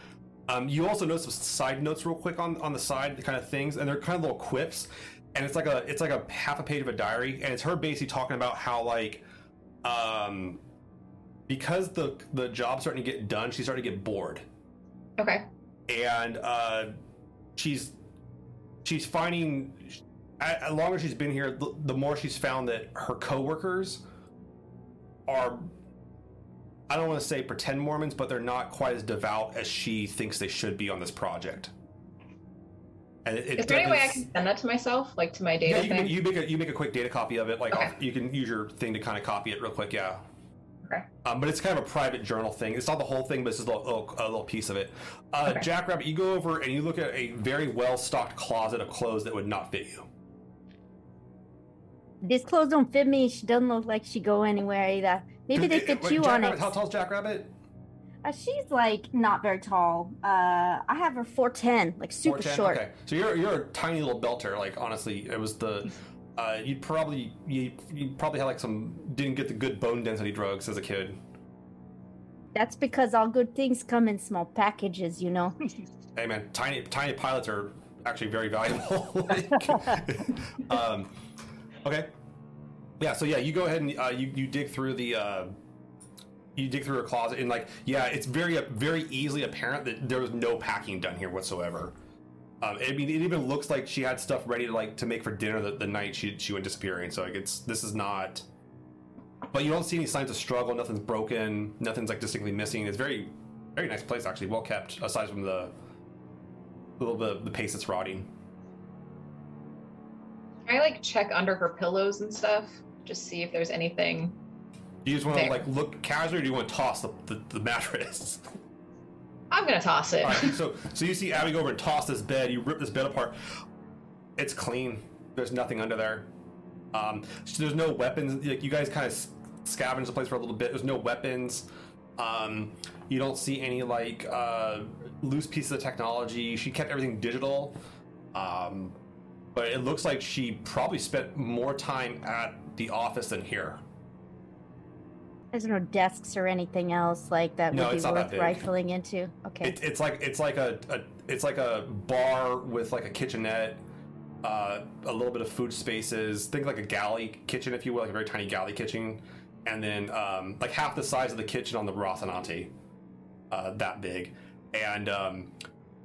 um, you also notice some side notes real quick on on the side, kind of things, and they're kind of little quips, and it's like a it's like a half a page of a diary, and it's her basically talking about how like um, because the the job's starting to get done, she's starting to get bored Okay. and uh, she's she's finding as long as she's been here the, the more she's found that her coworkers are i don't want to say pretend mormons but they're not quite as devout as she thinks they should be on this project and it, it Is there any way I can send that to myself, like to my data yeah, you, thing? make, you make a you make a quick data copy of it like Okay. off- you can use your thing to kind of copy it real quick yeah Okay. um, but it's kind of a private journal thing. It's not the whole thing, but it's just a little, a little piece of it. Uh, Okay. Jackrabbit, you go over and you look at a very well stocked closet of clothes that would not fit you. These clothes don't fit me. She doesn't look like she go anywhere either. Maybe they fit you on Jackrabbit, it. How tall is Jackrabbit? Uh, she's like not very tall. Uh, I have her four ten, like super 4'10"? short. Okay, so you're you're a tiny little belter. Like honestly, it was the uh, you'd probably you you probably had like some didn't get the good bone density drugs as a kid. That's because all good things come in small packages, you know. [LAUGHS] Hey man, tiny tiny pilots are actually very valuable. [LAUGHS] [LAUGHS] Like, um, okay. Yeah. So yeah, you go ahead and uh, you you dig through the uh, you dig through her closet and like yeah, it's very very easily apparent that there was no packing done here whatsoever. Um, I mean, it even looks like she had stuff ready to like to make for dinner the, the night she she went disappearing. So like it's this is not. But you don't see any signs of struggle. Nothing's broken. Nothing's like distinctly missing. It's very, very nice place actually. Well kept, aside from the little bit the pace that's rotting. Can I like check under her pillows and stuff? Just see if there's anything. Do you just want to like look casually, or do you want to toss the, the, the mattress? [LAUGHS] I'm gonna toss it. Right, so [LAUGHS] so you see Abby go over and toss this bed. You rip this bed apart. It's clean. There's nothing under there. Um, so there's no weapons. Like you guys kind of scavenge the place for a little bit. There's no weapons. Um, you don't see any like uh, loose pieces of technology. She kept everything digital. Um, but it looks like she probably spent more time at the office than here. There's no desks or anything else like that No, would be it's not that worth rifling into. Okay. It, it's like it's like a, a it's like a bar with like a kitchenette, uh, a little bit of food spaces. Think like a galley kitchen, if you will, like a very tiny galley kitchen, and then um, like half the size of the kitchen on the Rocinante, uh, that big, and um,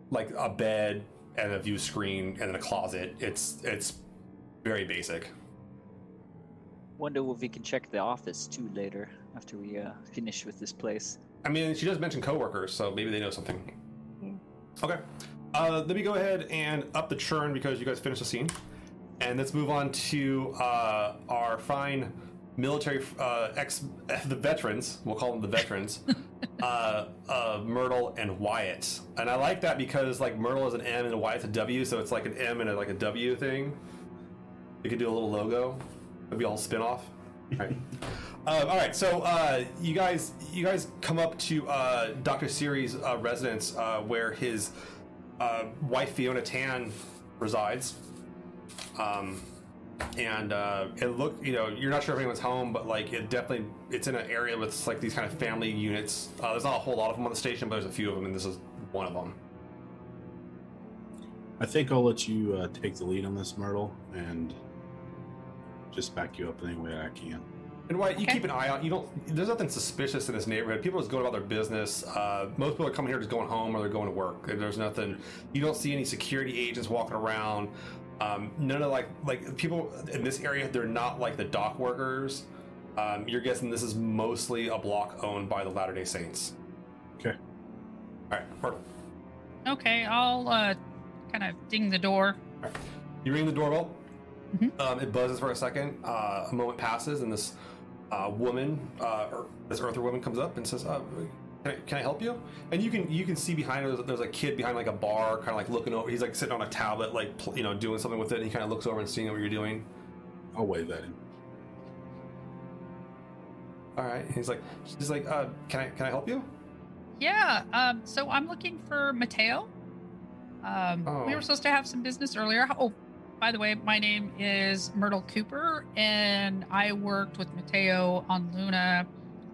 like a bed and a view screen and then a closet. It's it's very basic. Wonder if we can check the office too later after we uh, finish with this place. I mean, she does mention coworkers, so maybe they know something. Yeah. Okay. Uh, let me go ahead and up the churn because you guys finished the scene. And let's move on to uh, our fine military uh, ex [LAUGHS] the veterans. We'll call them the veterans. [LAUGHS] uh, uh, Myrtle and Wyatt. And I like that because like Myrtle is an M and Wyatt's a W, so it's like an M and a, like a W thing. You could do a little logo. It'd be all spin off. [LAUGHS] Right. Um, all right, so uh, you guys, you guys come up to uh, Doctor Siri's uh, residence, uh, where his uh, wife Fiona Tan resides. Um, and uh, it look, you know, you're not sure if anyone's home, but like it definitely, it's in an area with like these kind of family units. Uh, there's not a whole lot of them on the station, but there's a few of them, and this is one of them. I think I'll let you uh, take the lead on this, Myrtle, and just back you up in any way I can. And Wyatt, you Okay. keep an eye out. You don't. There's nothing suspicious in this neighborhood. People are just going about their business. Uh, most people are coming here just going home or they're going to work. There's nothing. You don't see any security agents walking around. Um, none of like like people in this area. They're not like the dock workers. Um, you're guessing this is mostly a block owned by the Latter Day Saints. Okay. All right. Perfect. Okay, I'll uh, kind of ding the door. You ring the doorbell. Mhm. Um, it buzzes for a second. Uh, a moment passes, and this uh, woman, uh, or this Earther woman, comes up and says, uh, can, I, "Can I help you?" And you can you can see behind her. There's, there's a kid behind like a bar, kind of like looking over. He's like sitting on a tablet, like pl- you know, doing something with it. And he kind of looks over and seeing what you're doing. I'll wave at him. All right. He's like, she's like, uh, "Can I can I help you?" Yeah, um, so I'm looking for Mateo. Um, We Oh. were supposed to have some business earlier. Oh, by the way, my name is Myrtle Cooper, and I worked with Mateo on Luna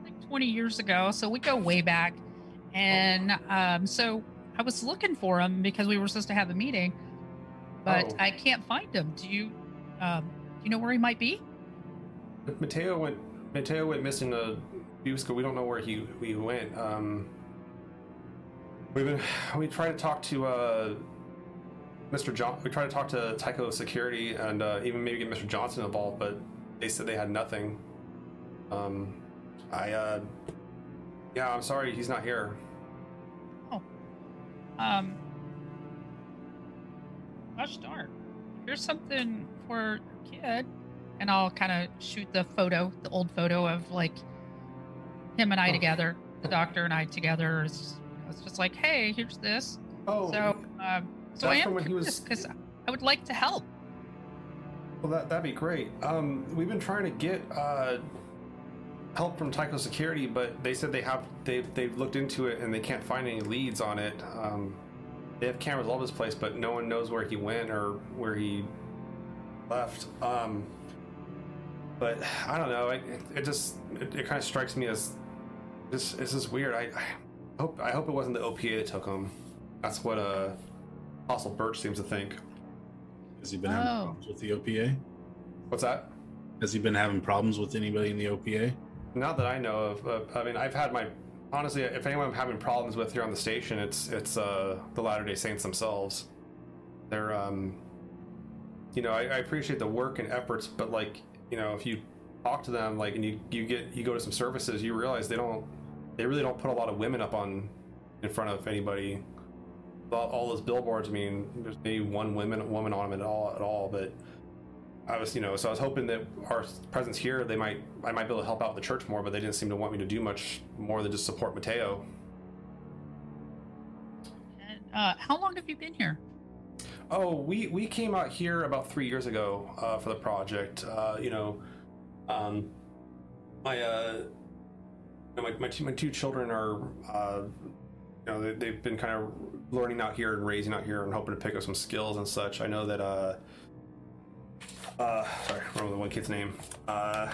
like 20 years ago. So we go way back. And um, so I was looking for him because we were supposed to have a meeting, but Oh. I can't find him. Do you, um, do you know where he might be? Mateo went. Mateo went missing weeks ago. We don't know where he he went. Um, we've been we tried to talk to uh, Mr. John. We tried to talk to Tycho Security and uh, even maybe get Mr. Johnson involved, but they said they had nothing. Um, I uh, yeah, I'm sorry, he's not here. Oh, um, gosh darn. Here's something for your kid. And I'll kind of shoot the photo, the old photo of like him and I Oh. together, the doctor and I together. It's, it's just like, hey, here's this. Oh, So, um, so I am when he was- because I would like to help. Well, that that'd be great. Um, we've been trying to get uh, help from Tycho Security, but they said they have they they've looked into it and they can't find any leads on it. Um, they have cameras all over this place, but no one knows where he went or where he left. Um, but I don't know. It, it, it just it, it kind of strikes me as this this is weird. I, I hope I hope it wasn't the OPA that took him. That's what uh, Apostle Burch seems to think. Has he been having Oh. problems with the OPA? What's that? Has he been having problems with anybody in the OPA? Not that I know of. Uh, I mean, I've had my honestly. If anyone I'm having problems with here on the station, it's it's uh, the Latter Day Saints themselves. They're um, you know, I, I appreciate the work and efforts, but like, you know, if you talk to them, like, and you you get you go to some services, you realize they don't, they really don't put a lot of women up on, in front of anybody. All, those billboards, I mean, there's maybe one woman woman on them at all at all, but. I was, you know, so I was hoping that our presence here, they might, I might be able to help out the church more, but they didn't seem to want me to do much more than just support Mateo. And, uh, how long have you been here? Oh, we we came out here about three years ago uh, for the project. Uh, you know, um, my uh, my my two, my two children are, uh, you know, they, they've been kind of learning out here and raising out here and hoping to pick up some skills and such. I know that. Uh, uh, sorry, I remember the one kid's name. Uh,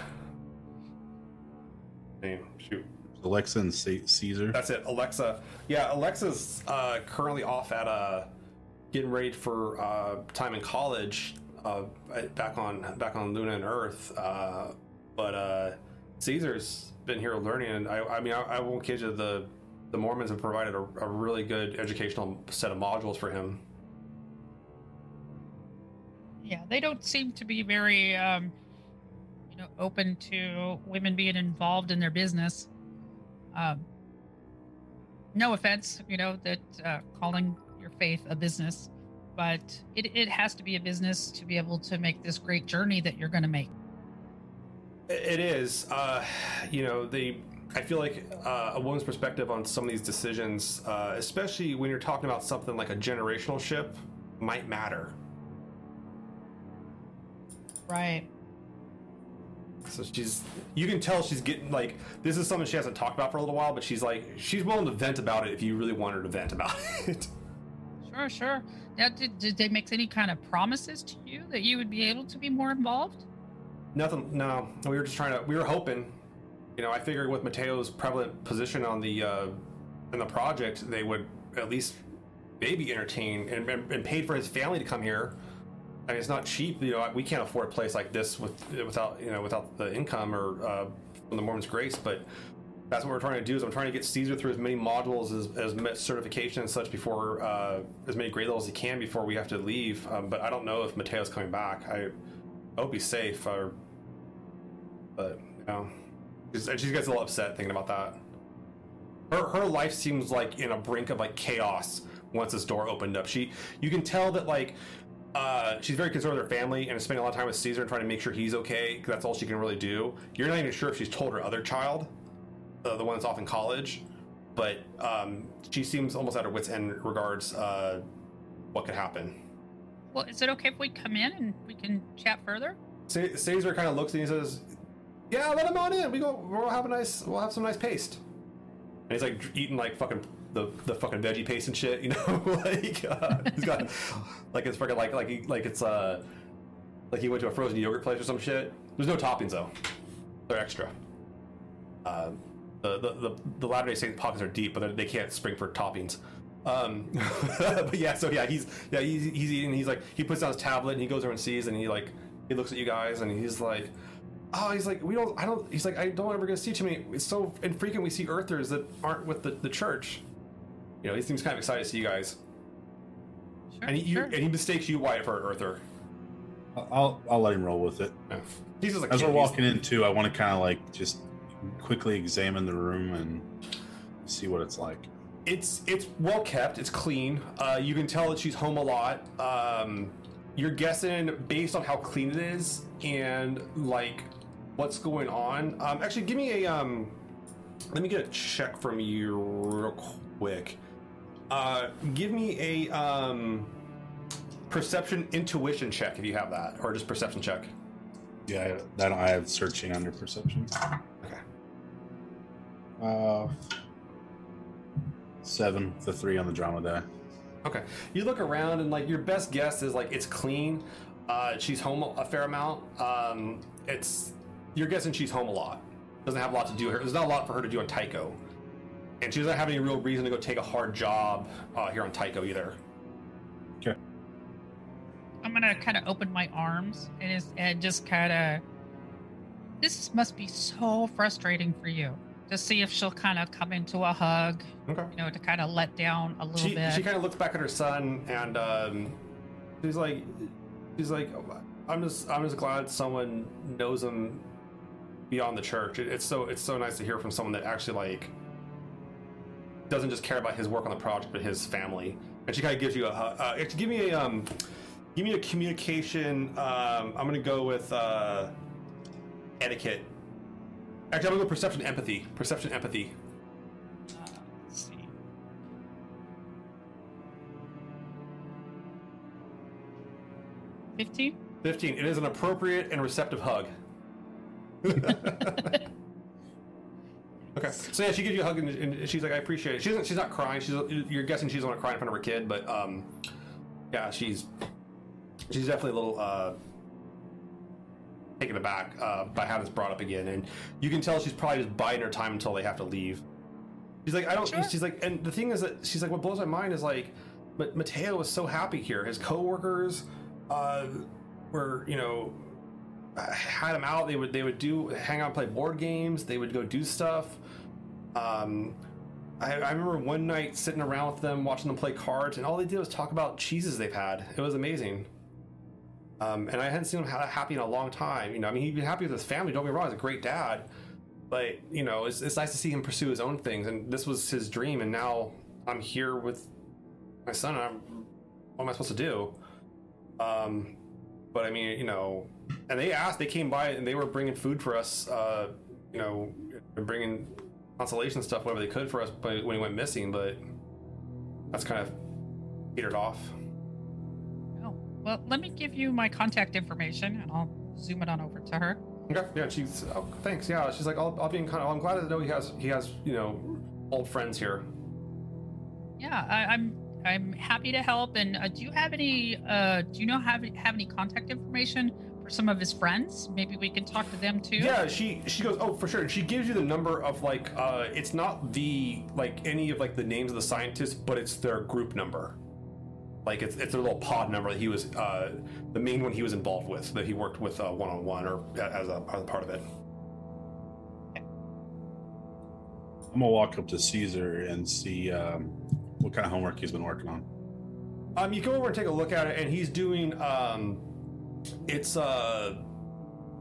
name, shoot. Alexa and Caesar. That's it, Alexa. Yeah, Alexa's uh, currently off at uh, getting ready for uh, time in college, uh, back on back on Luna and Earth. Uh, but uh, Caesar's been here learning, and I, I mean, I, I won't kid you. The the Mormons have provided a, a really good educational set of modules for him. Yeah, they don't seem to be very, um, you know, open to women being involved in their business. Um, no offense, you know, that uh, calling your faith a business, but it, it has to be a business to be able to make this great journey that you're going to make. It is, uh, you know, the. I feel like uh, a woman's perspective on some of these decisions, uh, especially when you're talking about something like a generational ship, might matter. Right. So she's, you can tell she's getting like, this is something she hasn't talked about for a little while, but she's like, she's willing to vent about it if you really want her to vent about [LAUGHS] it. Sure, sure. Now, did, did they make any kind of promises to you that you would be able to be more involved? Nothing, no. We were just trying to, we were hoping, you know, I figured with Mateo's prevalent position on the, uh, in the project, they would at least maybe entertain and, and, and paid for his family to come here. I mean, it's not cheap. You know, we can't afford a place like this with without you know without the income or uh, from the Mormon's Grace. But that's what we're trying to do. Is I'm trying to get Caesar through as many modules as, as certification and such before uh, as many grade levels as he can before we have to leave. Um, but I don't know if Mateo's coming back. I, I hope he's safe. Or, but you know, and she gets a little upset thinking about that. Her her life seems like in a brink of like chaos once this door opened up. She you can tell that like uh, she's very concerned with her family and is spending a lot of time with Caesar and trying to make sure he's okay. 'cause that's all she can really do. You're not even sure if she's told her other child, uh, the one that's off in college, but um, she seems almost at her wits' end regards uh, what could happen. Well, is it okay if we come in and we can chat further? Ca- Caesar kind of looks and he says, "Yeah, let him on in. We go. We'll have a nice. We'll have some nice paste." And he's like eating like fucking the, the fucking veggie paste and shit, you know, [LAUGHS] like uh, he's got like it's fucking like like he, like it's uh like he went to a frozen yogurt place or some shit. There's no toppings though; they're extra. Uh, the the the, the Latter Day Saint pockets are deep, but they- they can't spring for toppings. Um, [LAUGHS] but yeah, so yeah, he's yeah he's he's eating. He's like he puts down his tablet and he goes over and sees and he like he looks at you guys and he's like. Oh, he's like, we don't, I don't, he's like, I don't ever get to see too many. It's so infrequent we see Earthers that aren't with the, the church. You know, he seems kind of excited to see you guys. Sure. And he, you, and he mistakes you, Wyatt, for an Earther. I'll I'll let him roll with it. Yeah. He's just like, As we're walking in too, I want to kind of like just quickly examine the room and see what it's like. It's it's well kept. It's clean. Uh, you can tell that she's home a lot. Um, you're guessing based on how clean it is and like what's going on. Um, actually, give me a um, let me get a check from you real quick. Uh, give me a um, perception intuition check if you have that, or just perception check. Yeah, I, I don't. I have searching under perception. Okay. Uh, seven, the three on the drama die. Okay. You look around and like your best guess is like it's clean. Uh, she's home a fair amount. Um, it's you're guessing she's home a lot. Doesn't have a lot to do here. There's not a lot for her to do on Tycho, and she doesn't have any real reason to go take a hard job uh, here on Tycho either. Okay. I'm gonna kind of open my arms and, is, and just kind of. This must be so frustrating for you to see if she'll kind of come into a hug, Okay. you know, to kind of let down a little She bit. she kind of looks back at her son and um, she's like, she's like, I'm just, I'm just glad someone knows him beyond the church. It, it's so, it's so nice to hear from someone that actually like doesn't just care about his work on the project, but his family. And she kind of gives you a, uh, give me a, um, give me a communication. Um, I'm gonna go with uh, etiquette. Actually, I'm gonna go perception, empathy. Perception, empathy. Let's see. Fifteen. 15. It is an appropriate and receptive hug. [LAUGHS] okay. So yeah, she gives you a hug and, and she's like, "I appreciate it." She doesn't. She's not crying. She's. You're guessing she's not crying in front of her kid, but um, yeah, she's. She's definitely a little uh, taken aback uh, by having this brought up again, and you can tell she's probably just biding her time until they have to leave. She's like, I don't. Sure. She's like, and the thing is that she's like, what blows my mind is like, but Mateo was so happy here. His coworkers, uh, were you know, had him out. They would they would do hang out, play board games. They would go do stuff. Um, I, I remember one night sitting around with them, watching them play cards, and all they did was talk about cheeses they've had. It was amazing. Um, and I hadn't seen him happy in a long time. You know, I mean, he'd been happy with his family. Don't be wrong; he's a great dad. But you know, it's, it's nice to see him pursue his own things, and this was his dream. And now I'm here with my son. And I'm, what am I supposed to do? Um, but I mean, you know, and they asked, they came by, and they were bringing food for us. Uh, you know, bringing consolation stuff, whatever they could for us, but when he went missing. But that's kind of petered off. Oh, well, let me give you my contact information, and I'll zoom it on over to her. Okay, yeah, she's oh, thanks. Yeah, she's like, I'll, I'll be in contact. I'm glad to know he has he has you know old friends here. Yeah, I, I'm I'm happy to help. And uh, do you have any? Uh, do you know have have any contact information for some of his friends? Maybe we can talk to them too. Yeah, she she goes, oh for sure. She gives you the number of like, uh, it's not the like any of like the names of the scientists, but it's their group number. Like it's it's a little pod number that he was uh, the main one he was involved with that he worked with one on one or as a, as a part of it. I'm gonna walk up to Caesar and see um, what kind of homework he's been working on. Um, you go over and take a look at it, and he's doing um, it's uh,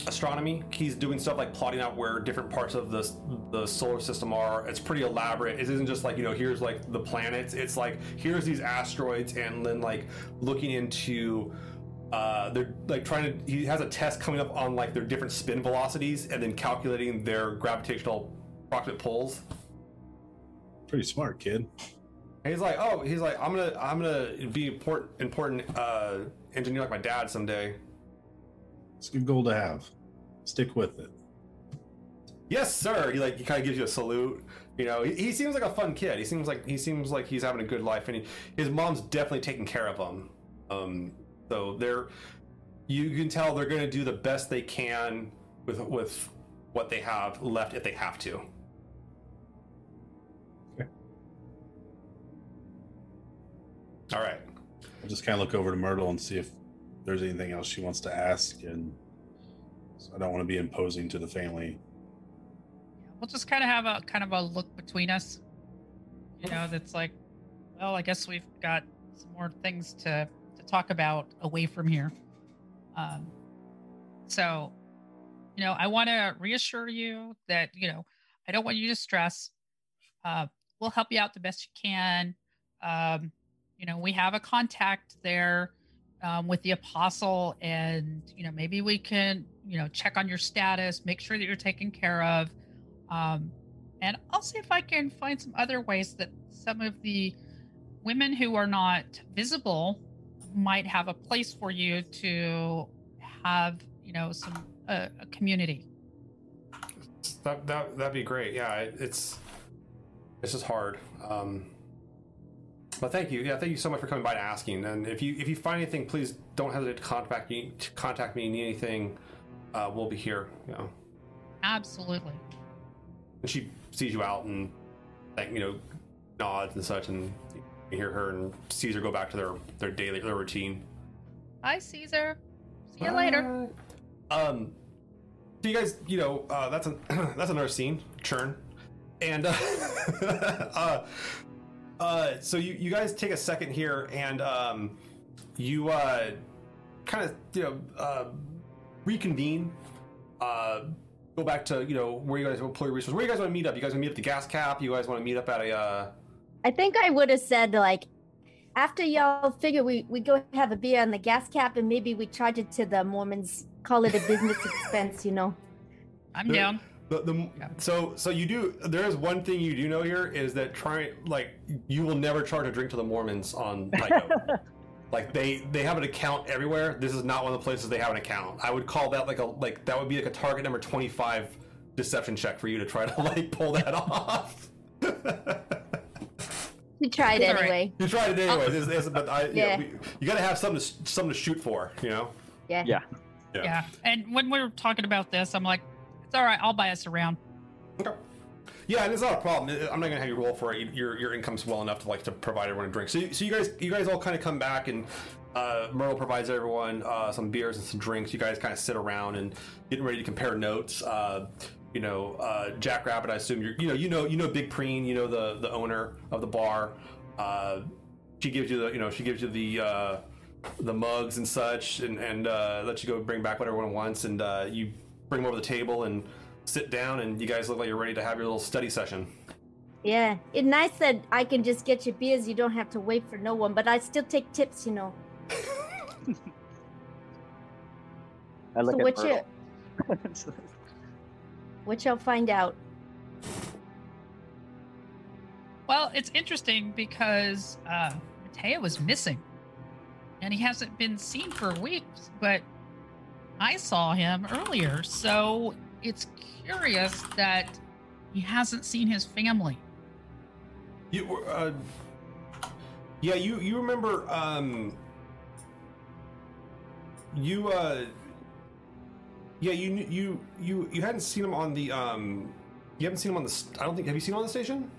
astronomy. He's doing stuff like plotting out where different parts of the the solar system are. It's pretty elaborate. It isn't just like you know here's like the planets. It's like here's these asteroids, and then like looking into. Uh, they're like trying to. He has a test coming up on like their different spin velocities, and then calculating their gravitational approximate pulls. Pretty smart kid. And he's like, oh, he's like, I'm gonna, I'm gonna be important, important uh, engineer like my dad someday. It's a good goal to have. Stick with it. Yes, sir. He like, he kind of gives you a salute. You know, he, he seems like a fun kid. He seems like he seems like he's having a good life, and he, his mom's definitely taking care of him. Um, so they're, you can tell they're gonna do the best they can with with what they have left if they have to. All right. I'll just kind of look over to Myrtle and see if there's anything else she wants to ask, and so I don't want to be imposing to the family. We'll just kind of have a kind of a look between us. You know, that's like, well, I guess we've got some more things to to talk about away from here. Um, so, you know, I want to reassure you that you know I don't want you to stress. Uh, we'll help you out the best you can. Um, you know, we have a contact there um, with the apostle, and you know, maybe we can, you know, check on your status, make sure that you're taken care of, um, and I'll see if I can find some other ways that some of the women who are not visible might have a place for you to have, you know, some uh, a community. That that that'd be great. Yeah, it, it's it's just hard. Um, but thank you. Yeah, thank you so much for coming by and asking. And if you if you find anything, please don't hesitate to contact me. To contact me. Need anything? Uh, we'll be here. You know. Absolutely. And she sees you out and like you know nods and such, and you hear her and Caesar go back to their their daily their routine. Hi, Caesar. See you later. Um, so you guys, you know, uh, that's a [CLEARS THROAT] that's another scene. Churn, and [LAUGHS] uh, uh, uh, so you you guys take a second here, and um, you uh, kind of you know uh, reconvene. Uh, go back to you know where you guys employ resources. Where you guys want to meet up? You guys want to meet up at the gas cap? You guys want to meet up at a? Uh, I think I would have said like after y'all figure we we go have a beer on the gas cap and maybe we charge it to the Mormons. Call it a business [LAUGHS] expense, you know. I'm There- down. The, the, Yeah. So so you do. There is one thing you do know here is that try like you will never charge a drink to the Mormons on Tycho. [LAUGHS] like they they have an account everywhere. This is not one of the places they have an account. I would call that like a like that would be like a target number twenty five deception check for you to try to [LAUGHS] like pull that off. [LAUGHS] you tried It's all right. anyway. you tried it anyway. Oh. This, this, but I, yeah, Yeah. we, you got to have something to something to shoot for. You know. Yeah. Yeah. Yeah. Yeah. And when we were talking about this, I'm like, it's all right. I'll buy us around. Okay. Yeah, and it's not a problem. I'm not gonna have you roll for it. Your your income's well enough to like to provide everyone a drink. So, you- so you guys you guys all kind of come back and uh, Myrtle provides everyone uh, some beers and some drinks. You guys kind of sit around and getting ready to compare notes. Uh, you know, uh, Jack Rabbit. I assume you're you know you know you know Big Preen. You know the the owner of the bar. Uh, she gives you the you know she gives you the uh, the mugs and such and and uh, lets you go bring back what everyone wants and uh, you bring them over the table and sit down and you guys look like you're ready to have your little study session. Yeah. It's nice that I can just get you beers. You don't have to wait for no one, but I still take tips, you know. I look so at what you Myrtle. [LAUGHS] what y'all find out? Well, it's interesting because uh, Mateo was missing, and he hasn't been seen for weeks. But I saw him earlier, so it's curious that he hasn't seen his family. You, uh, yeah, you you remember um, you uh, yeah you you you you hadn't seen him on the um, you haven't seen him on the I don't think have you seen him on the station?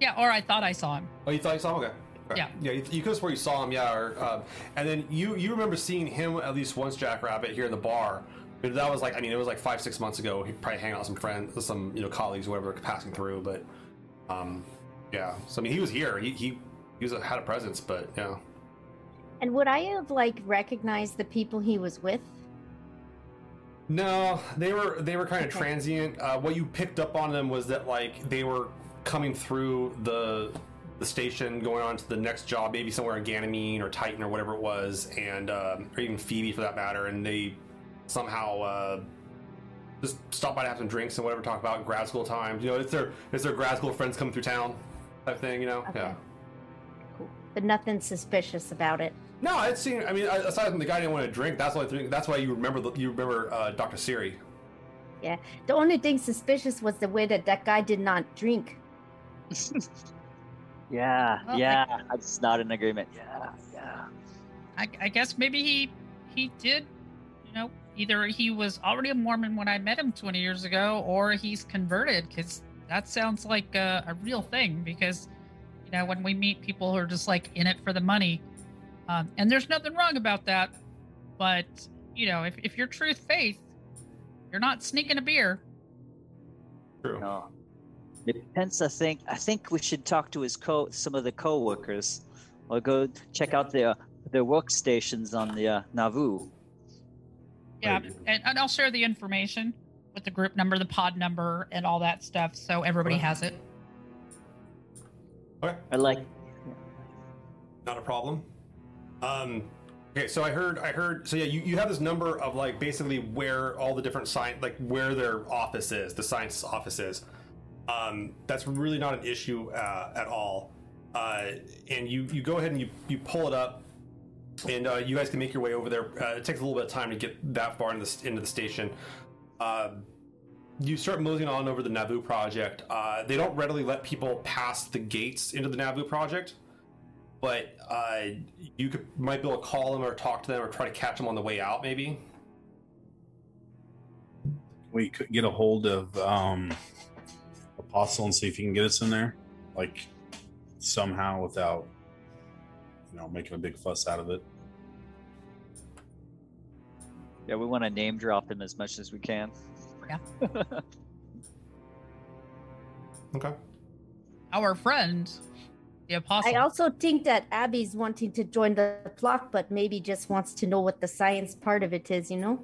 Yeah, or I thought I saw him. Oh, you thought you saw him? Okay. Okay. Yeah. yeah. You, you could have you saw him, yeah. Or, um, and then you you remember seeing him at least once, Jackrabbit, here in the bar. But that was like I mean, it was like five six months ago. He probably hanging out with some friends, some you know colleagues, whatever, passing through. But um, yeah. So I mean, he was here. He he he was a, had a presence, but yeah. And would I have like recognized the people he was with? No, they were they were kind of Okay. transient. Uh, what you picked up on them was that like they were coming through the the station, going on to the next job, maybe somewhere in Ganymede or Titan or whatever it was, and um, or even Phoebe for that matter. And they somehow uh, just stop by to have some drinks and whatever, talk about grad school times. You know, it's their it's their grad school friends coming through town type thing. You know, Okay. yeah. Cool. But nothing suspicious about it. No, I'd seen. I mean, aside from the guy didn't want to drink, that's why that's why you remember the, you remember uh, Dr. Siri. Yeah. The only thing suspicious was the way that that guy did not drink. [LAUGHS] yeah, Well, I- yeah. I just nod in agreement. Yeah, yeah. I, I guess maybe he he did, you know, either he was already a Mormon when I met him 20 years ago, or he's converted. Because that sounds like a, a real thing. Because you know, when we meet people who are just like in it for the money, um, and there's nothing wrong about that, but you know, if if you're truth faith, you're not sneaking a beer. True. No. Depends. I think. I think we should talk to his co. Some of the co-workers, or go check out their their workstations on the uh, Nauvoo. Yeah, and, and I'll share the information with the group number, the pod number, and all that stuff, so everybody Okay. has it. Okay. I like. not a problem. Um, okay, so I heard, I heard, so yeah, you, you have this number of like basically where all the different science, like where their office is, the science office is. Um, that's really not an issue uh, at all. Uh, and you you go ahead and you you pull it up, and uh, you guys can make your way over there. Uh, it takes a little bit of time to get that far into the, into the station. Uh, you start moseying on over the Nauvoo project. Uh, they don't readily let people pass the gates into the Nauvoo project but you could might be able to call them or talk to them or try to catch them on the way out, maybe. We could get a hold of um, Apostle and see if he can get us in there, like somehow without, you know, making a big fuss out of it. Yeah, we want to name drop him as much as we can. Yeah. [LAUGHS] Okay. Our friend the apostle. I also think that Abby's wanting to join the flock, but maybe just wants to know what the science part of it is, you know?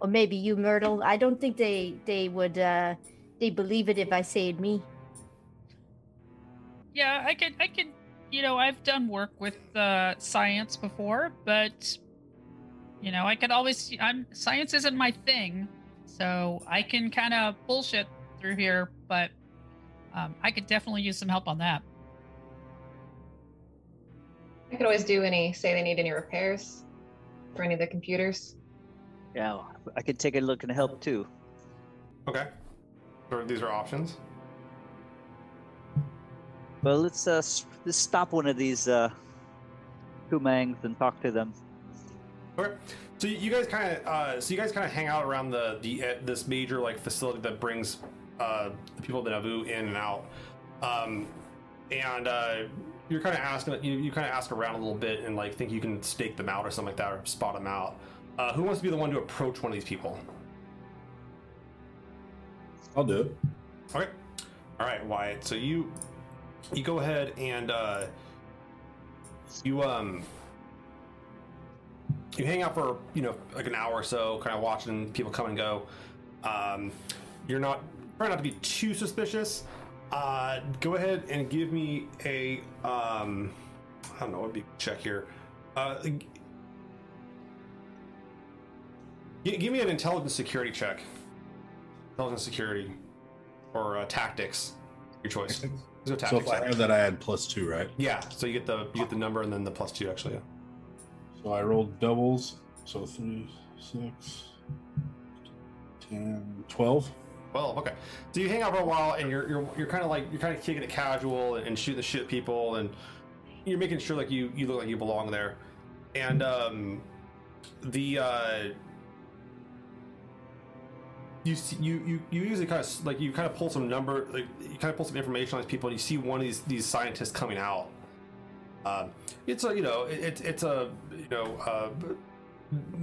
Or maybe you, Myrtle. I don't think they they would uh they believe it if I say it me. yeah, I could, I could, you know, I've done work with uh, science before, but you know, I could always. I'm science isn't my thing, so I can kind of bullshit through here, but um, I could definitely use some help on that. I could always do any, say they need any repairs for any of the computers. Yeah, I could take a look and help too. Okay. So these are options. Well, let's uh, let's stop one of these uh, Kumangs and talk to them. Okay. So you- guys kind of, uh, so you guys kind of hang out around the the uh, this major like facility that brings uh, the people of the Nauvoo in and out, um, and uh, you're kind of asking, you, you kind of ask around a little bit and like think you can stake them out or something like that or spot them out. Uh, who wants to be the one to approach one of these people? I'll do it. Okay. All right, Wyatt. So you you go ahead and uh, you um you hang out for you know like an hour or so, kind of watching people come and go. Um, you're not trying not to be too suspicious. Uh, go ahead and give me a um I don't know what be check here. Uh, g- give me an intelligence security check. Intelligence security or uh, tactics, your choice. Go So if I have that, I add plus two, right? yeah, so you get the you get the number and then the plus two actually. Yeah. So I rolled doubles. So three, six, 10, 12. Well, okay. So you hang out for a while, and you're you're, you're kind of like you're kind of kicking it casual and, and shooting the shit at people, and you're making sure like you you look like you belong there. And um, the uh, you see, you you you usually kind of like you kind of pull some number like you kind of pull some information on these people, and you see one of these these scientists coming out. Um, it's a you know it, it's it's a you know uh,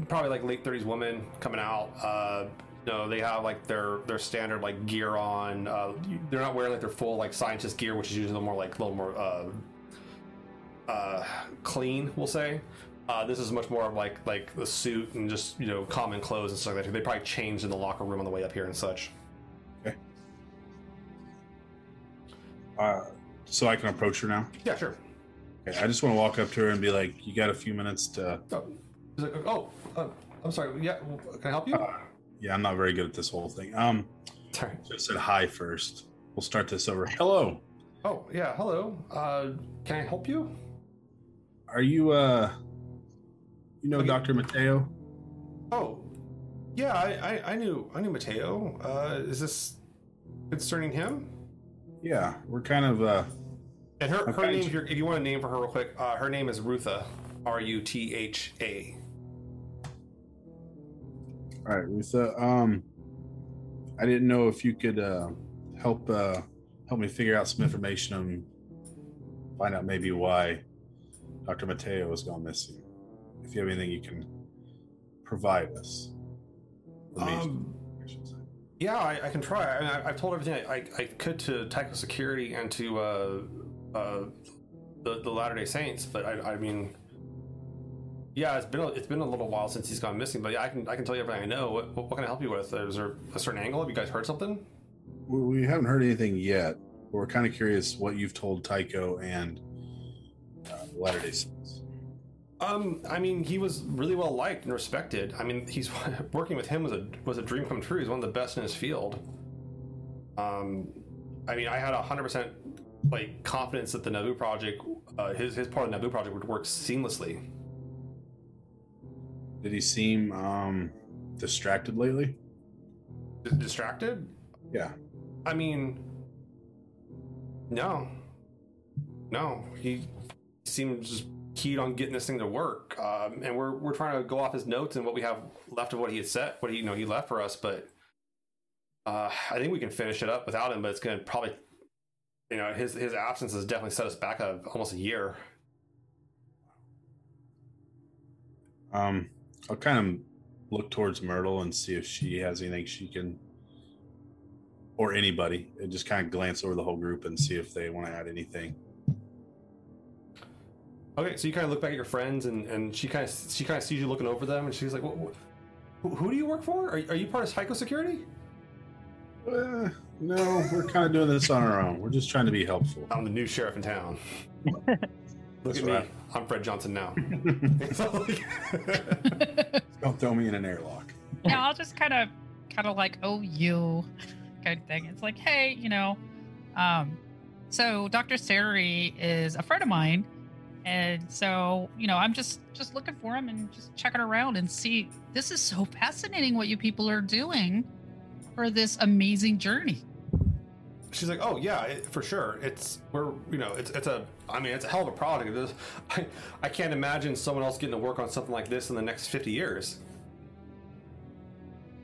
probably like late 30s woman coming out. Uh, you know, they have like their their standard like gear on. Uh, they're not wearing like their full like scientist gear, which is usually more like a little more uh, uh, clean, we'll say. Uh, this is much more of like like the suit and just you know common clothes and stuff like that. They probably changed in the locker room on the way up here and such. Uh, so I can approach her now. Yeah, sure. Okay, I just want to walk up to her and be like, "You got a few minutes to." Oh, like, oh uh, I'm sorry. Yeah, can I help you? Yeah, I'm not very good at this whole thing. Um, Sorry. just said hi first. We'll start this over. Hello. Oh yeah, hello. Uh, can I help you? Are you uh, you know Okay. Dr. Mateo? Oh, yeah, I, I, I knew I knew Mateo. Uh, is this concerning him? Yeah, we're kind of uh, And her, her name, if, if you want a name for her real quick, uh, her name is Rutha, R U T H A. all right, Rutha. Um, I didn't know if you could uh help uh help me figure out some information and find out maybe why Dr. Mateo has gone missing. If you have anything you can provide us. Um, I should say. yeah, I, I can try. I mean, I, I've told everything I, I, I could to Tycho Security and to uh, uh, the, the Latter Day Saints, but I, I mean, yeah, it's been a, it's been a little while since he's gone missing. But yeah, I can I can tell you everything I know. What, what can I help you with? Is there a certain angle? Have you guys heard something? We we haven't heard anything yet. We're kind of curious what you've told Tycho and uh, Latter Day Saints. Um, I mean, he was really well liked and respected. I mean, he's [LAUGHS] working with him was a was a dream come true. He's one of the best in his field. Um, I mean, I had a hundred percent like confidence that the Nauvoo project, uh, his his part of the Nauvoo project would work seamlessly. Did he seem um, distracted lately? D- distracted? Yeah. I mean, no, no. He seems just keyed on getting this thing to work, um, and we're we're trying to go off his notes and what we have left of what he had set, what he you know he left for us. But uh, I think we can finish it up without him. But it's going to probably, you know, his his absence has definitely set us back a, almost a year. Um, I'll kind of look towards Myrtle and see if she has anything she can, or anybody, and just kind of glance over the whole group and see if they want to add anything. Okay, so you kind of look back at your friends, and, and she kind of she kind of sees you looking over them, and she's like, what, what, who, who do you work for? Are, are you part of Tycho Security? Uh, no, we're kind of doing this on our own. We're just trying to be helpful. I'm the new sheriff in town. [LAUGHS] Look That's at me. right. I'm Fred Johnson now. [LAUGHS] Don't throw me in an airlock. yeah, I'll just kind of, kind of like, oh, you, kind of thing. It's like, hey, you know, um, so Dr. Sari is a friend of mine, and so you know, I'm just just looking for them and just checking around and see. This is so fascinating what you people are doing for this amazing journey. She's like, oh yeah, it, for sure. It's we're you know it's it's a I mean it's a hell of a product. This, [LAUGHS] I I can't imagine someone else getting to work on something like this in the next 50 years.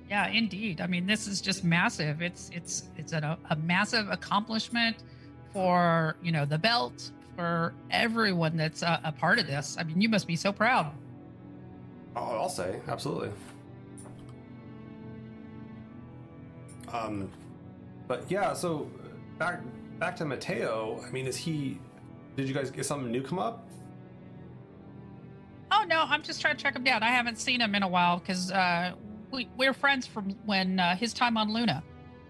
Yeah, indeed. I mean, this is just massive. It's it's it's a, a massive accomplishment for you know the belt for everyone that's a, a part of this. I mean, you must be so proud. Oh, I'll say absolutely. Um, but yeah, so back back to Mateo. I mean, is he? Did you guys get something new come up? Oh no, I'm just trying to track him down. I haven't seen him in a while because uh, we we're friends from when uh, his time on Luna.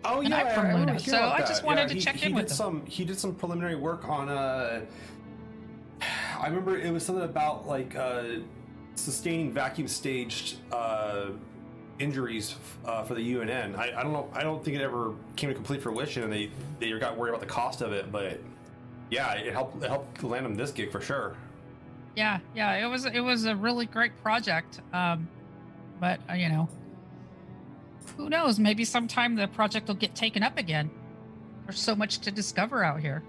Oh And yeah, I'm from Luna, hearing so I just that. wanted Yeah, to he- check he in did with him. He did some preliminary work on. uh I remember it was something about like uh sustaining vacuum staged uh injuries uh, for the UNN. I, I don't know. I don't think it ever came to complete fruition, and they they got worried about the cost of it. But yeah, it helped it helped land him this gig for sure. Yeah, yeah, it was it was a really great project. Um, but uh, you know, who knows? Maybe sometime the project will get taken up again. There's so much to discover out here.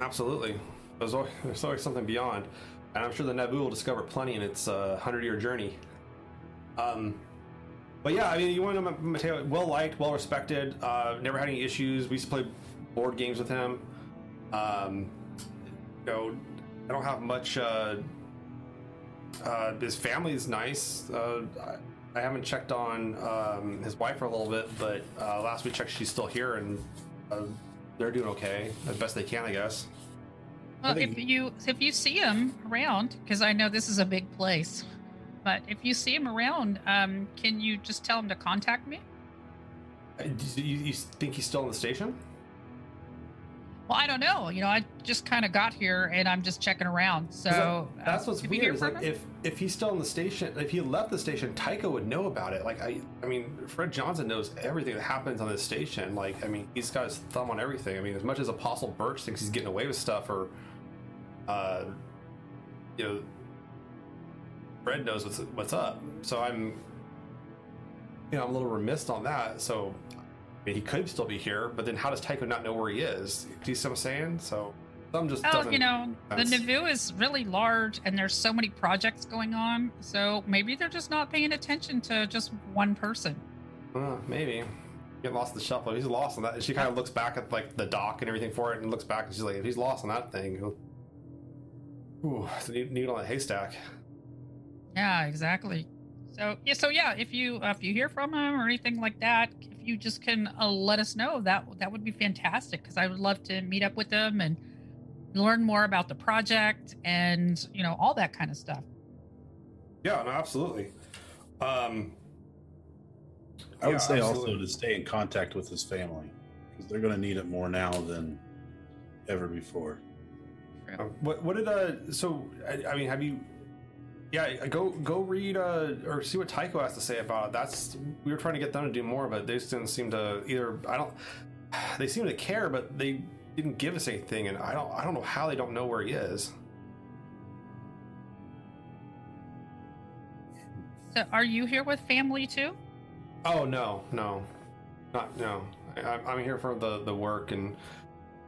Absolutely. There's always, [LAUGHS] there's always something beyond. And I'm sure the Nauvoo will discover plenty in its uh, 100 year journey. Um, but yeah, I mean, you want to know well liked, well respected, uh, never had any issues. We used to play board games with him. Um, you know, I don't have much. Uh, uh, his family's nice. Uh, I, I haven't checked on um, his wife for a little bit, but uh, last we checked, she's still here and uh, they're doing okay as best they can, I guess. Well, if you if you see him around, because I know this is a big place, but if you see him around, um, can you just tell him to contact me? Uh, do You, you think he's still in the station? Well, I don't know. You know, I just kind of got here and I'm just checking around. So that- that's uh, what's if you weird. Is like if if he's still in the station, if he left the station, Tycho would know about it. Like I, I mean, Fred Johnson knows everything that happens on this station. Like I mean, he's got his thumb on everything. I mean, as much as Apostle Burch thinks he's getting away with stuff, or, uh, you know, Fred knows what's what's up. So I'm, you know, I'm a little remiss on that. So. Mean, he could still be here, but then how does Tycho not know where he is? Do you see what I'm saying? So, some just Oh, doesn't. Oh, you know, the. Nauvoo is really large and there's so many projects going on. So maybe they're just not paying attention to just one person. Uh, maybe. Get lost in the shuffle. He's lost on that. And she kind of looks back at like the dock and everything for it, and looks back and she's like, "If he's lost on that thing, he'll... ooh, it's a needle in a haystack." Yeah, exactly. So yeah, so yeah, if you uh, if you hear from him or anything like that, you just can uh, let us know, that that would be fantastic because I would love to meet up with them and learn more about the project and you know all that kind of stuff. Yeah, no, absolutely. Um, I would yeah, say absolutely. also to stay in contact with his family because they're going to need it more now than ever before. Uh, What what did uh? So I, I mean, have you? Yeah, go go read uh or see what Tycho has to say about it. That's we were trying to get them to do more, but they just didn't seem to either. I don't. [SIGHS] They seem to care, but they didn't give us anything, and I don't. I don't know how they don't know where he is. So are you here with family too? Oh no, no, not no. I, I'm- I'm here for the the work, and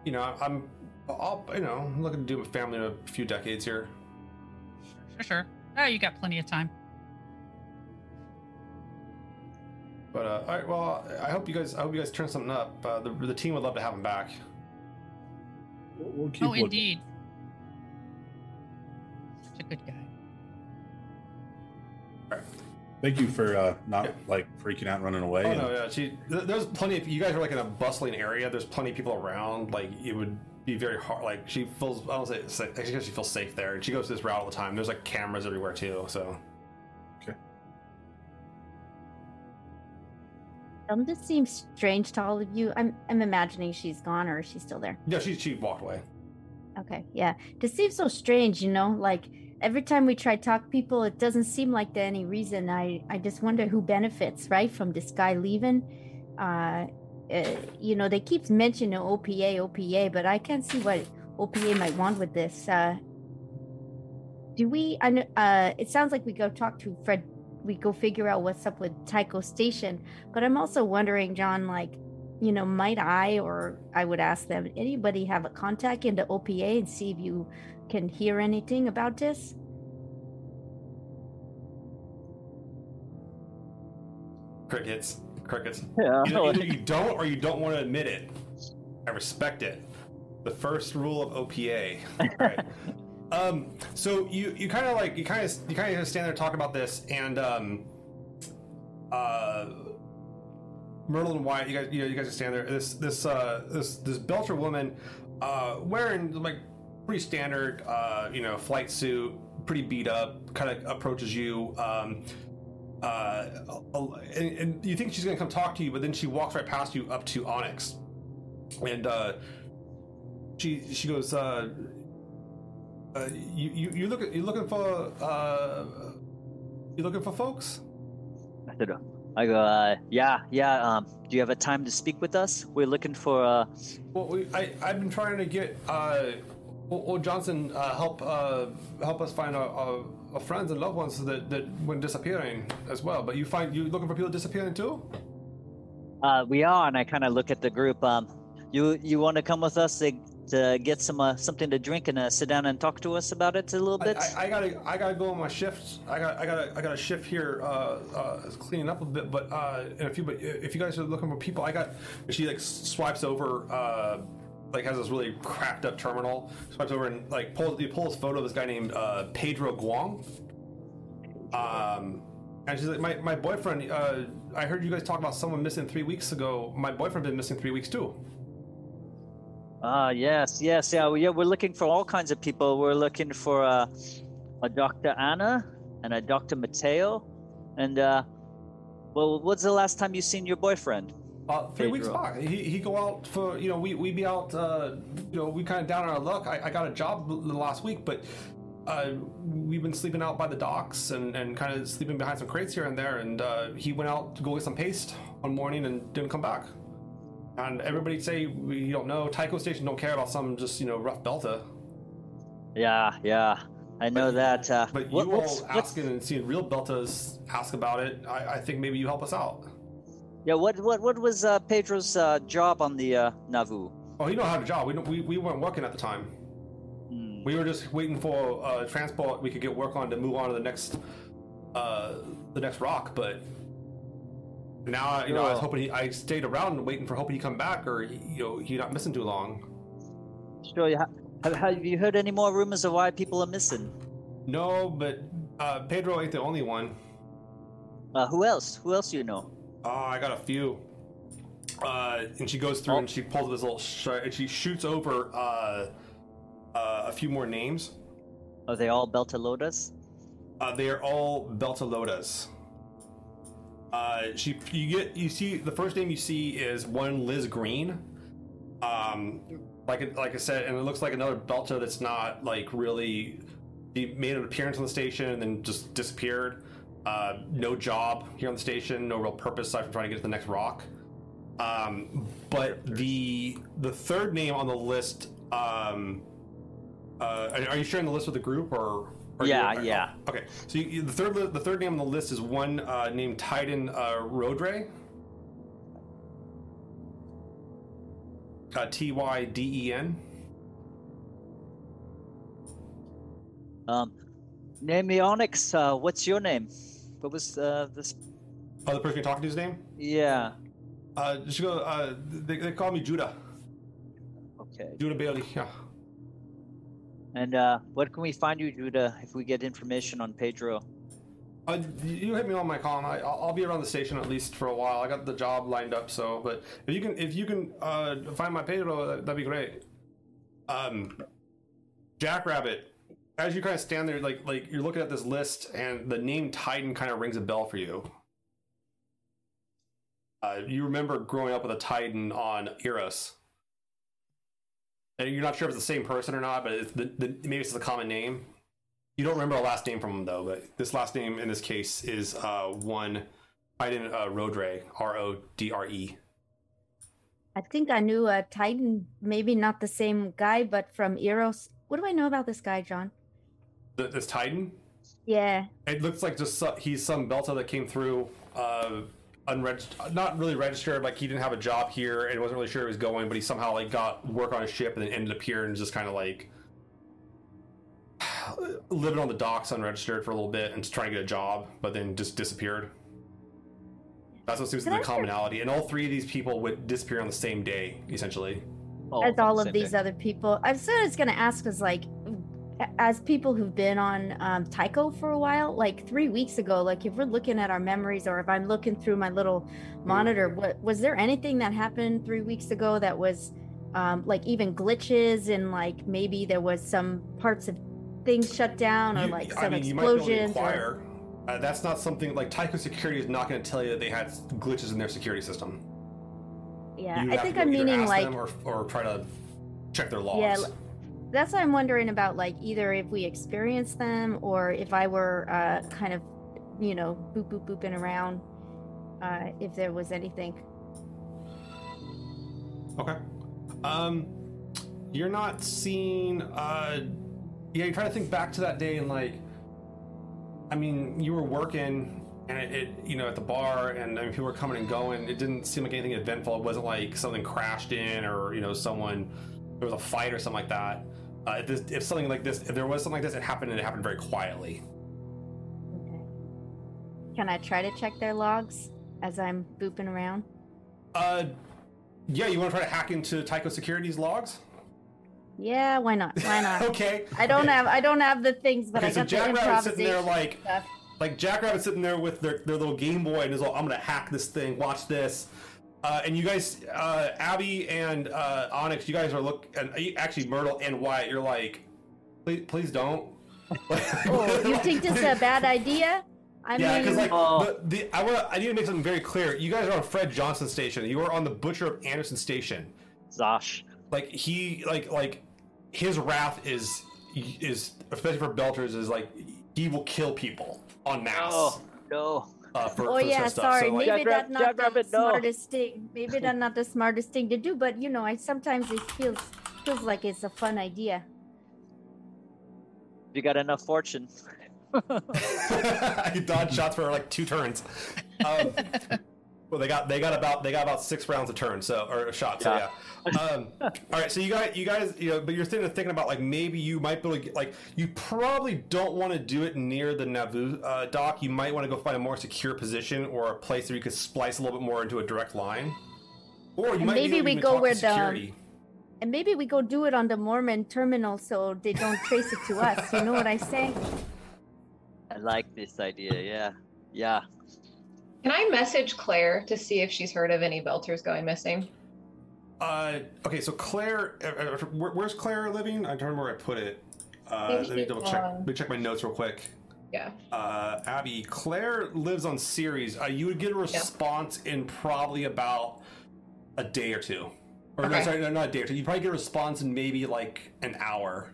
you know, I'm. I'll, you know, I'm looking to do a family in a few decades here. Sure, sure. Oh, you got plenty of time. But uh, all right, well, I hope you guys. I hope you guys turn something up. Uh, the the team would love to have him back. We'll, we'll keep oh, looking. indeed. Such a good guy. Thank you for uh, not Yeah. like freaking out and running away. Oh and- no, yeah. She, there's plenty of you guys are like in a bustling area. There's plenty of people around. Like it would, be very hard. Like she feels, I don't say, it's like- I guess she feels safe there. And she goes this route all the time. There's like cameras everywhere too. So Okay. Um, this seems strange to all of you. I'm I'm imagining she's gone or she's still there? yeah, she she walked away. Okay, yeah. This seems so strange, you know. Like every time we try to talk people, it doesn't seem like there any reason. I I just wonder who benefits, right, from this guy leaving. Uh, uh you know, they keep mentioning OPA, OPA, but I can't see what OPA might want with this. Uh, do we? Uh, it sounds like we go talk to Fred. We go figure out what's up with Tycho Station. But I'm also wondering, John, like you know, might I or I would ask them, anybody have a contact in the OPA and see if you can hear anything about this? Crickets, crickets. Yeah. Either, [LAUGHS] either you don't or you don't want to admit it. I respect it. The first rule of OPA. Right. [LAUGHS] um, so you you kind of like you kind of you kind of stand there talk about this, and um, uh, Myrtle and Wyatt, you guys you, know, you guys just stand there. This this uh this this Belter woman, uh, wearing like pretty standard uh you know flight suit, pretty beat up, kind of approaches you. Um, uh, and, and you think she's gonna come talk to you, but then she walks right past you up to Onyx, and uh, she she goes, uh, uh, you you you look you looking for uh, you looking for folks? I said, I go, uh, yeah, yeah. Um, do you have a time to speak with us? We're looking for. Uh, Well, we, I I've been trying to get uh, well Johnson uh, help uh, help us find our, our friends and loved ones that that went disappearing as well. But you find you looking for people disappearing too? uh, we are, and I kind of look at the group. Um, you you want to come with us to, to get some uh, something to drink and uh, sit down and talk to us about it a little bit? I, I gotta I gotta go on my shifts. I got I got I got a shift here uh, uh, cleaning up a bit, but uh, in a few. But if you guys are looking for people, I got. She like swipes over. Uh, like has this really cracked up terminal. Swipes over and like pulls you pull this photo of this guy named uh, Pedro Guang. Um, and she's like, my, my boyfriend. Uh, I heard you guys talk about someone missing three weeks ago. My boyfriend been missing three weeks too. Ah, yes, yes, yeah, we- yeah. We're looking for all kinds of people. We're looking for uh, a Dr. Anna and a Dr. Mateo, and uh, well, what's the last time you seen your boyfriend? Uh, three weeks back, he he go out for you know we we be out uh, you know we kind of down on our luck. I, I got a job the last week, but uh, we've been sleeping out by the docks and, and kind of sleeping behind some crates here and there. And uh, he went out to go get some paste one morning and didn't come back. And everybody say we don't know. Tycho Station don't care about some just you know rough belta. Yeah, yeah, I know that. Uh, But what- you what's- all what's- asking and seeing real beltas ask about it. I, I think maybe you help us out. Yeah, what what what was uh, Pedro's uh, job on the uh, Nauvoo? Oh, he don't have a job. We don't, we, we weren't working at the time. Hmm. We were just waiting for uh, transport we could get work on to move on to the next uh, the next rock. But now you know I was hoping he, I stayed around waiting for hoping he come back or you know he not missing too long. Sure. Yeah. Have, have you heard any more rumors of why people are missing? No, but uh, Pedro ain't the only one. Uh, who else? Who else do you know? Oh, I got a few. Uh, and she goes through Oh. and she pulls this little sh- and she shoots over uh, uh, a few more names. Are they all Beltalowdas? Uh, they are all Beltalowdas. Uh, she, you get, you see, the first name you see is one Liz Green. Um, like, like I said, and it looks like another Belta that's not like really. He made an appearance on the station and then just disappeared. Uh, no job here on the station, no real purpose aside from trying to get to the next rock. Um, but the the third name on the list, um, uh, are- you sharing the list with the group or? Yeah, you- yeah. Okay, so you, you- the third the third name on the list is one uh, named Tyden uh, Rodre. Uh, T Y D E N. Um, name me Onyx. Uh, what's your name? What was uh, this? Oh, the person you're talking to's name? Yeah. Uh, just go. Uh, they, they call me Judah. Okay. Judah Bailey. Yeah. And uh, what can we find you, Judah, if we get information on Pedro? Uh, you hit me on my call. I, I'll, I'll be around the station at least for a while. I got the job lined up, so. But if you can, if you can uh, find my Pedro, that, that'd be great. Um, Jackrabbit, as you kind of stand there, like like you're looking at this list, and the name Tyden kind of rings a bell for you. Uh, you remember growing up with a Tyden on Eros, and you're not sure if it's the same person or not, but it's the, the maybe it's a common name. You don't remember a last name from him though, but this last name in this case is uh, one Tyden uh, Rodre, R O D R E. I think I knew a Tyden, maybe not the same guy, but from Eros. What do I know about this guy, John? Th- This Tyden, Yeah. it looks like just so- he's some Belta that came through, uh, unregistered, not really registered. Like he didn't have a job here and wasn't really sure he was going, but he somehow like got work on a ship and then ended up here and just kind of like [SIGHS] living on the docks unregistered for a little bit and just trying to get a job, but then just disappeared. That's what seems to be the I ask you- commonality, and all three of these people would disappear on the same day, essentially. Oh, as all of these day. other people. I was just gonna ask is like, a- as people who've been on um, Tycho for a while, like three weeks ago, like if we're looking at our memories or if I'm looking through my little monitor, what was there anything that happened three weeks ago that was um, like even glitches and like maybe there was some parts of things shut down or You- like I some mean, you might be explosions? or-. Uh, that's not something like Tycho Security is not going to tell you that they had glitches in their security system. yeah, I think I'm meaning like or, or try to check their logs. Yeah, that's what I'm wondering about. Like either if we experienced them or if I were uh, kind of, you know, boop boop booping around. Uh, if there was anything. Okay. Um, you're not seeing. Uh, yeah, you try to think back to that day and like, I mean, you were working and it, it you know, at the bar and I mean, people were coming and going. It didn't seem like anything eventful. It wasn't like something crashed in or you know, someone there was a fight or something like that. Uh, if, this, if something like this, if there was something like this, it happened and it happened very quietly. Okay. Can I try to check their logs as I'm booping around? Uh, yeah, you want to try to hack into Tycho Security's logs? Yeah, why not? Why not? [LAUGHS] okay. I don't okay. have I don't have the things, but Okay, I so got the Jackrabbit's sitting there like, stuff. like Jackrabbit's sitting there with their, their little Game Boy and is all, I'm gonna hack this thing. Watch this. Uh, and you guys, uh, Abby and uh, Onyx, you guys are look, and uh, actually Myrtle and Wyatt, you're like, please, please don't. Oh, you think this is a bad idea? I Yeah, mean, because like Oh. the, the I want I need to make something very clear. You guys are on Fred Johnson station. You are on the Butcher of Anderson station. Zosh. Like he like like his wrath is is especially for Belters is like he will kill people on mass. Oh no. Uh, for, oh for yeah, kind of stuff. sorry. So, like, Maybe that's not the Jackrabbit, no. smartest thing. Maybe that's not the smartest thing to do. But you know, I sometimes it feels feels like it's a fun idea. You got enough fortune. [LAUGHS] [LAUGHS] I dodge shots for like two turns. Um, well, they got they got about they got about six rounds a turn, so or a shot. So Yeah. yeah. Um, all right, so you guys you guys you know, but you're thinking thinking about like maybe you might be able to get, like you probably don't want to do it near the Nauvoo uh, dock. You might want to go find a more secure position or a place where you could splice a little bit more into a direct line. Or you And might maybe we go where the- And maybe we go do it on the Mormon terminal so they don't trace it to us. You know what I say? I like this idea. Yeah. Yeah. Can I message Claire to see if she's heard of any belters going missing? Uh, okay, so Claire, uh, uh, where, where's Claire living? I don't remember where I put it. Uh, let me double check. Let me check my notes real quick. Yeah. Uh, Abby, Claire lives on Ceres. Uh, you would get a response in probably about a day or two. Or no, sorry, no, not a day or two. You'd probably get a response in maybe like an hour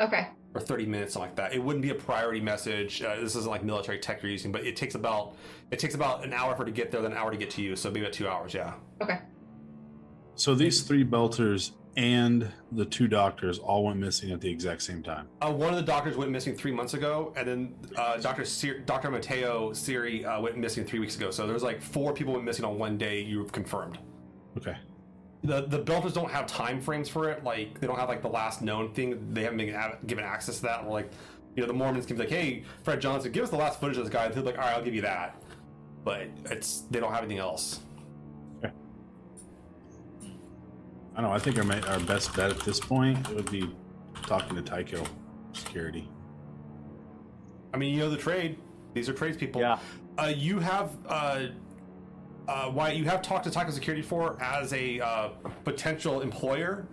Okay. Or 30 minutes, something like that. It wouldn't be a priority message. Uh, this isn't like military tech you're using, but it takes about it takes about an hour for it to get there, then an hour to get to you. So maybe about two hours, yeah. Okay. So these three belters and the two doctors all went missing at the exact same time. Uh, one of the doctors went missing three months ago, and then uh, Dr. Sir- Dr. Mateo Siri uh, went missing three weeks ago. So there was like four people went missing on one day. You've confirmed. Okay. The the Belters don't have time frames for it. Like they don't have like the last known thing. They haven't been given access to that. Or like, you know, the Mormons can be like, "Hey, Fred Johnson, give us the last footage of this guy." They're like, "All right, I'll give you that," but it's they don't have anything else. I don't know. I think our, ma- our best bet at this point would be talking to Tycho Security. I mean, you know the trade. These are tradespeople. Yeah. Uh, you have uh, uh, why you have talked to Tycho Security for as a uh, potential employer,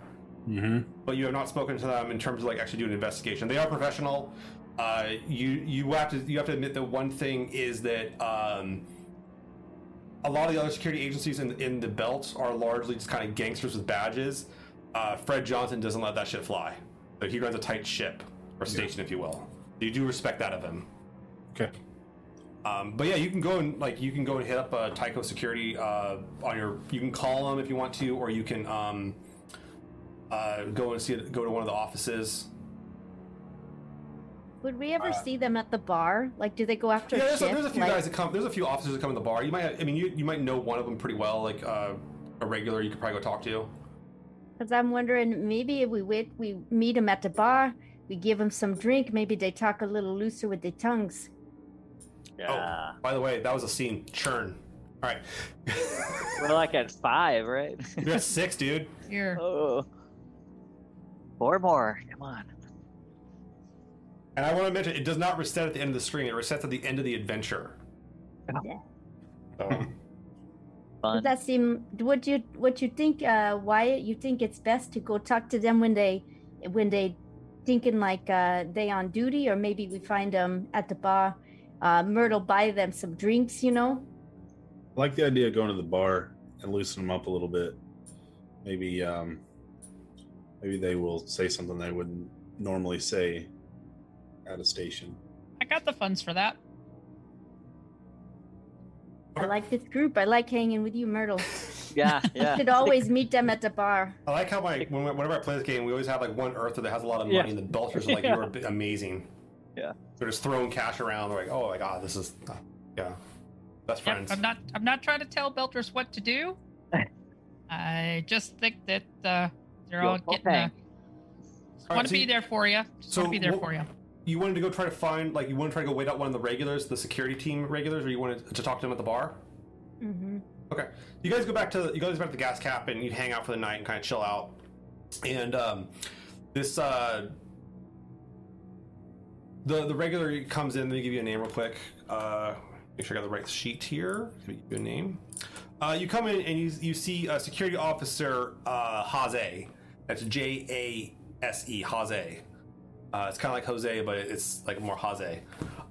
Mm-hmm. but you have not spoken to them in terms of like actually doing an investigation. They are professional. Uh, you you have to you have to admit that one thing is that um, a lot of the other security agencies in in the belt are largely just kind of gangsters with badges. Uh, Fred Johnson doesn't let that shit fly. So he runs a tight ship or station, if you will. You do respect that of him. Okay. Um, but yeah, you can go and like you can go and hit up uh, Tycho Security uh, on your. You can call them if you want to, or you can um, uh, go and see it, go to one of the offices. Would we ever Uh, see them at the bar? Like, do they go after Yeah, there's a, there's a few like, guys that come. There's a few officers that come in the bar. You might, I mean, you you might know one of them pretty well, like uh, a regular. You could probably go talk to. Because I'm wondering, maybe if we wait, we meet them at the bar, we give them some drink, maybe they talk a little looser with their tongues. Yeah. By the way, that was a scene. Churn. All right. [LAUGHS] We're like at five, right? You're at six, dude. Here. oh. Four more. Come on. And I want to mention, it does not reset at the end of the screen. It resets at the end of the adventure. Yeah. So, [LAUGHS] Does that seem? Would you? Would you think, uh, Wyatt? You think it's best to go talk to them when they, when they, thinking like uh, they on duty, or maybe we find them at the bar. Uh, Myrtle buy them some drinks, you know. I like the idea of going to the bar and loosen them up a little bit. Maybe, um, maybe they will say something they wouldn't normally say at a station. I got the funds for that. I like this group. I like hanging with you, Myrtle. [LAUGHS] Yeah, [LAUGHS] yeah. Should always meet them at the bar. I like how my whenever I play this game, we always have like one Earther that has a lot of money, Yeah. and the Belters are like, [LAUGHS] Yeah. "You're amazing." Yeah. They're just throwing cash around. They're like, "Oh my god, this is, uh, yeah, best Yep, friends." I'm not. I'm not trying to tell Belters what to do. [LAUGHS] I just think that uh, they're Yo, all getting. okay. Uh, All right, want to so be you- there for you. Just so want to be there what- for you. You wanted to go try to find, like, you want to try to go wait out one of the regulars, the security team regulars, or you wanted to talk to them at the bar? Mm-hmm. Okay. You guys go back to you guys go back to the gas cap and you hang out for the night and kind of chill out. And um, this uh, the the regular comes in. Let me give you a name real quick. Uh, make sure I got the right sheet here. Give you a name. Uh, you come in and you you see uh, security officer uh, Haze. That's J A S E Jose. Uh, it's kind of like Jose, but it's like more Jose.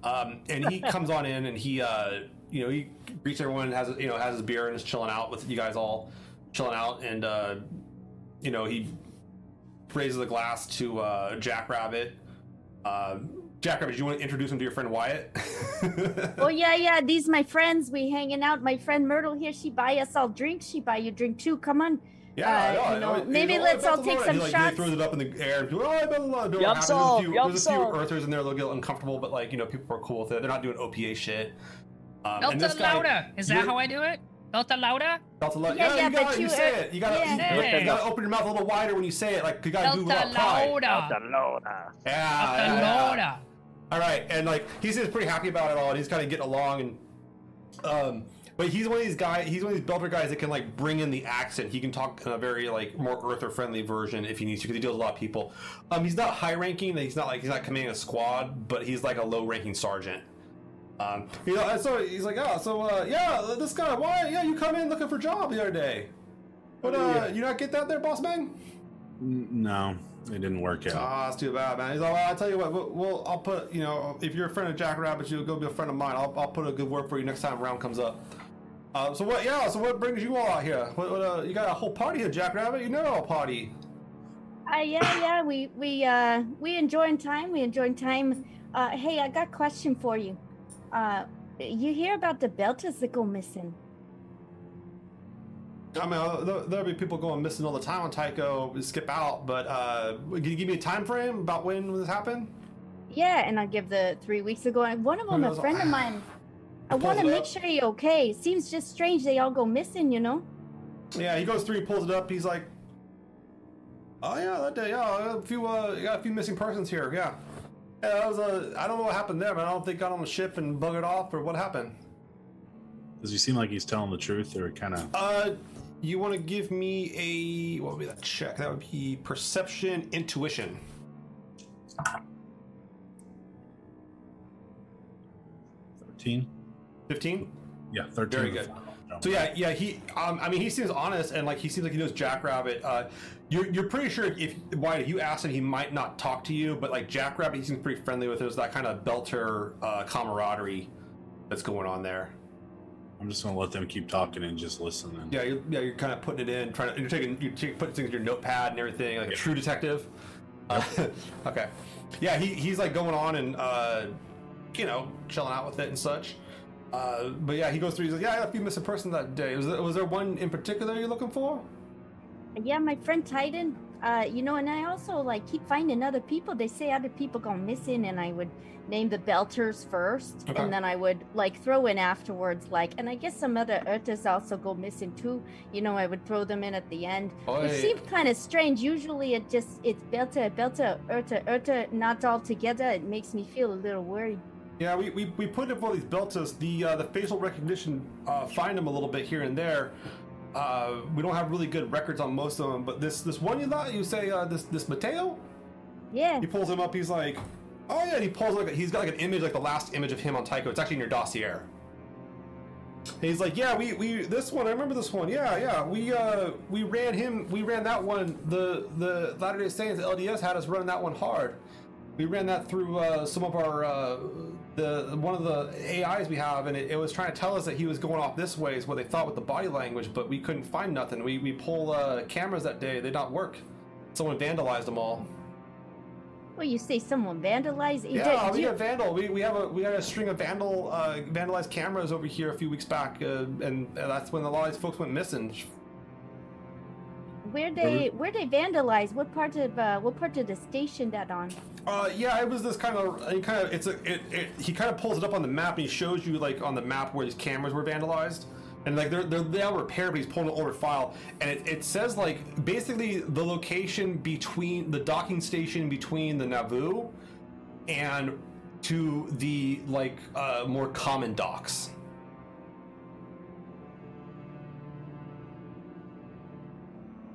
Um, and he [LAUGHS] comes on in and he, uh, you know, he greets everyone has, you know, has his beer and is chilling out with you guys all chilling out. And, uh, you know, he raises a glass to uh, Jackrabbit. Uh, Jackrabbit, do you want to introduce him to your friend Wyatt? [LAUGHS] Oh yeah, yeah. These my friends. We hanging out. My friend Myrtle here. She buy us all drinks. She buy you drink too. Come on. Yeah, Uh, yeah, you know, it- maybe it- let's all take some he, like, shots. He throws it up in the air. Oh, I bet a lot. Yum There's a few, there's a few salt. Earthers in there that'll get uncomfortable, but like you know, people are cool with it. They're not doing OPA shit. Um, and this guy- Lauda. Is that how I do it? Delta Lauda? Delta Lo- Yeah, yeah, yeah, you gotta, you, you, say uh, it. You gotta, yeah. you, you gotta open your mouth a little wider when you say it. Like you gotta do a lot Delta of pride. Lauda. Lona. Yeah, Delta yeah, yeah. Lauda. All right, and like he seems pretty happy about it all, and he's kind of getting along, and um, but he's one of these guys. He's one of these belter guys that can like bring in the accent. He can talk in a very like more earther friendly version if he needs to, because he deals with a lot of people. Um, he's not high ranking. He's not like he's not commanding a squad, but he's like a low ranking sergeant. Um, you know, so he's like, oh, so uh, yeah, this guy, why? Yeah, you come in looking for a job the other day. But uh, Yeah. you not get that there, boss man? No, it didn't work out. Oh, that's too bad, man. He's like, well, I'll tell you what, we'll, we'll, I'll put, you know, if you're a friend of Jack Rabbit, you'll go be a friend of mine. I'll, I'll put a good word for you next time round comes up. Uh, so what, yeah, so what brings you all out here? What, what, uh, you got a whole party here, Jack Rabbit? You never all party. Uh, yeah, yeah. We we uh we enjoying time. We enjoying time. Uh, hey, I got a question for you. Uh, you hear about the belters that go missing? I mean, uh, there, there'll be people going missing all the time on Tycho, we skip out, but uh, can you give me a time frame about when this happened? Yeah, and I'll give the three weeks ago. And one of them, a goes, friend of mine. I want to make sure you're okay. Seems just strange they all go missing. You know. Yeah, he goes through, he pulls it up, he's like, oh yeah, that day, yeah, a few, uh, got a few missing persons here, yeah. Yeah, that was uh, I don't know what happened there, but I don't think got on the ship and buggered off, or what happened. Does he seem like he's telling the truth, or kind of? Uh, you want to give me a what would be that check? That would be perception, intuition. Thirteen. Fifteen. Yeah, thirteen. Very good. So yeah, yeah, he. Um, I mean, he seems honest and like he seems like he knows Jackrabbit. Uh, you're you're pretty sure if why you asked him, he might not talk to you, but like Jackrabbit, he seems pretty friendly with. There's that kind of belter uh, camaraderie that's going on there. I'm just gonna let them keep talking and just listen. And... Yeah, you're, yeah, you're kind of putting it in, trying to. You're taking, you're taking, putting things in your notepad and everything, like a true detective. Uh, [LAUGHS] okay, yeah, he, he's like going on and uh, you know chilling out with it and such. Uh, but yeah, he goes through. He's like, "Yeah, I had a few missing person that day. Was there, was there one in particular you're looking for?" Yeah, my friend Titan. Uh, you know, and I also like keep finding other people. They say other people gone missing, and I would name the Belters first, Okay. and then I would like throw in afterwards, like, and I guess some other Urtas also go missing too. You know, I would throw them in at the end. It seemed kind of strange. Usually, it just it's Belta, Belta, Urta, Urta, not all together. It makes me feel a little worried. Yeah, we, we, we put in for these beltas. The uh, the facial recognition uh, find them a little bit here and there. Uh, we don't have really good records on most of them, but this this one you thought you say uh, this this Mateo. Yeah, He pulls him up. He's like, oh yeah. And he pulls like he's got like an image like the last image of him on Tycho. It's actually in your dossier. And he's like, yeah, we, we this one. I remember this one. Yeah, yeah. We uh we ran him. We ran that one. The the Latter Day Saints LDS had us running that one hard. We ran that through uh, some of our uh, the one of the AIs we have, and it, it was trying to tell us that he was going off this way is what they thought with the body language, but we couldn't find nothing. We we pull uh, cameras that day. They did not work. Someone vandalized them all. well, you say someone vandalized. You Yeah, did- we you- got vandal. We, we have a we had a string of vandal uh, vandalized cameras over here a few weeks back, uh, and that's when a lot of these folks went missing. Where they where they vandalize? What part of uh, what part of the station that on? Uh, yeah, it was this kind of kind of it's a it, it he kind of pulls it up on the map and he shows you like on the map where these cameras were vandalized. And like they're they're now repaired, but he's pulling an older file, and it, it says like basically the location between the docking station between the Nauvoo and to the like uh, more common docks.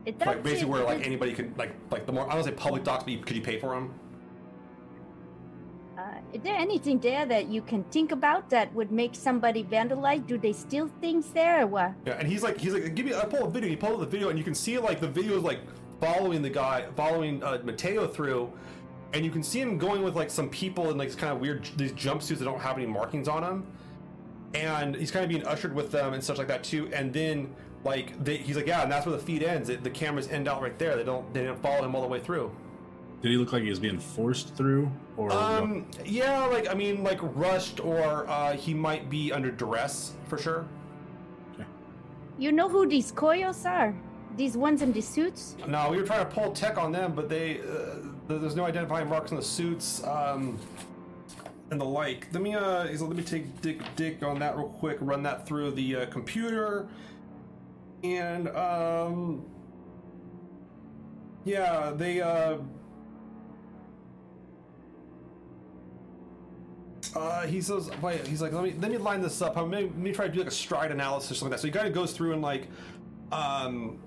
It like basically where like anybody could like like the more I don't say public docks, but you, could you pay for them? Uh, is there anything there that you can think about that would make somebody vandalize? Do they steal things there or what? Yeah, and he's like he's like give me I pull a video. He pulled up the video, and you can see like the video is like following the guy, following uh, Mateo through, and you can see him going with like some people in like this kind of weird these jumpsuits that don't have any markings on them, and he's kind of being ushered with them and such like that too. And then like they, he's like yeah, and that's where the feed ends. It, the cameras end out right there. They don't they didn't follow him all the way through. Did he look like he was being forced through, or Um, yeah, like I mean, like rushed, or uh, he might be under duress for sure. You know who these coyos are? These ones in the suits? No, we were trying to pull tech on them, but they uh, there's no identifying marks on the suits um, and the like. Let me uh, let me take dig dig on that real quick. Run that through the uh, computer, and um, yeah, they uh. Uh, he says, wait, he's like, let me let me line this up. Let me, try to do like a stride analysis or something like that. So he kind of goes through and like, um,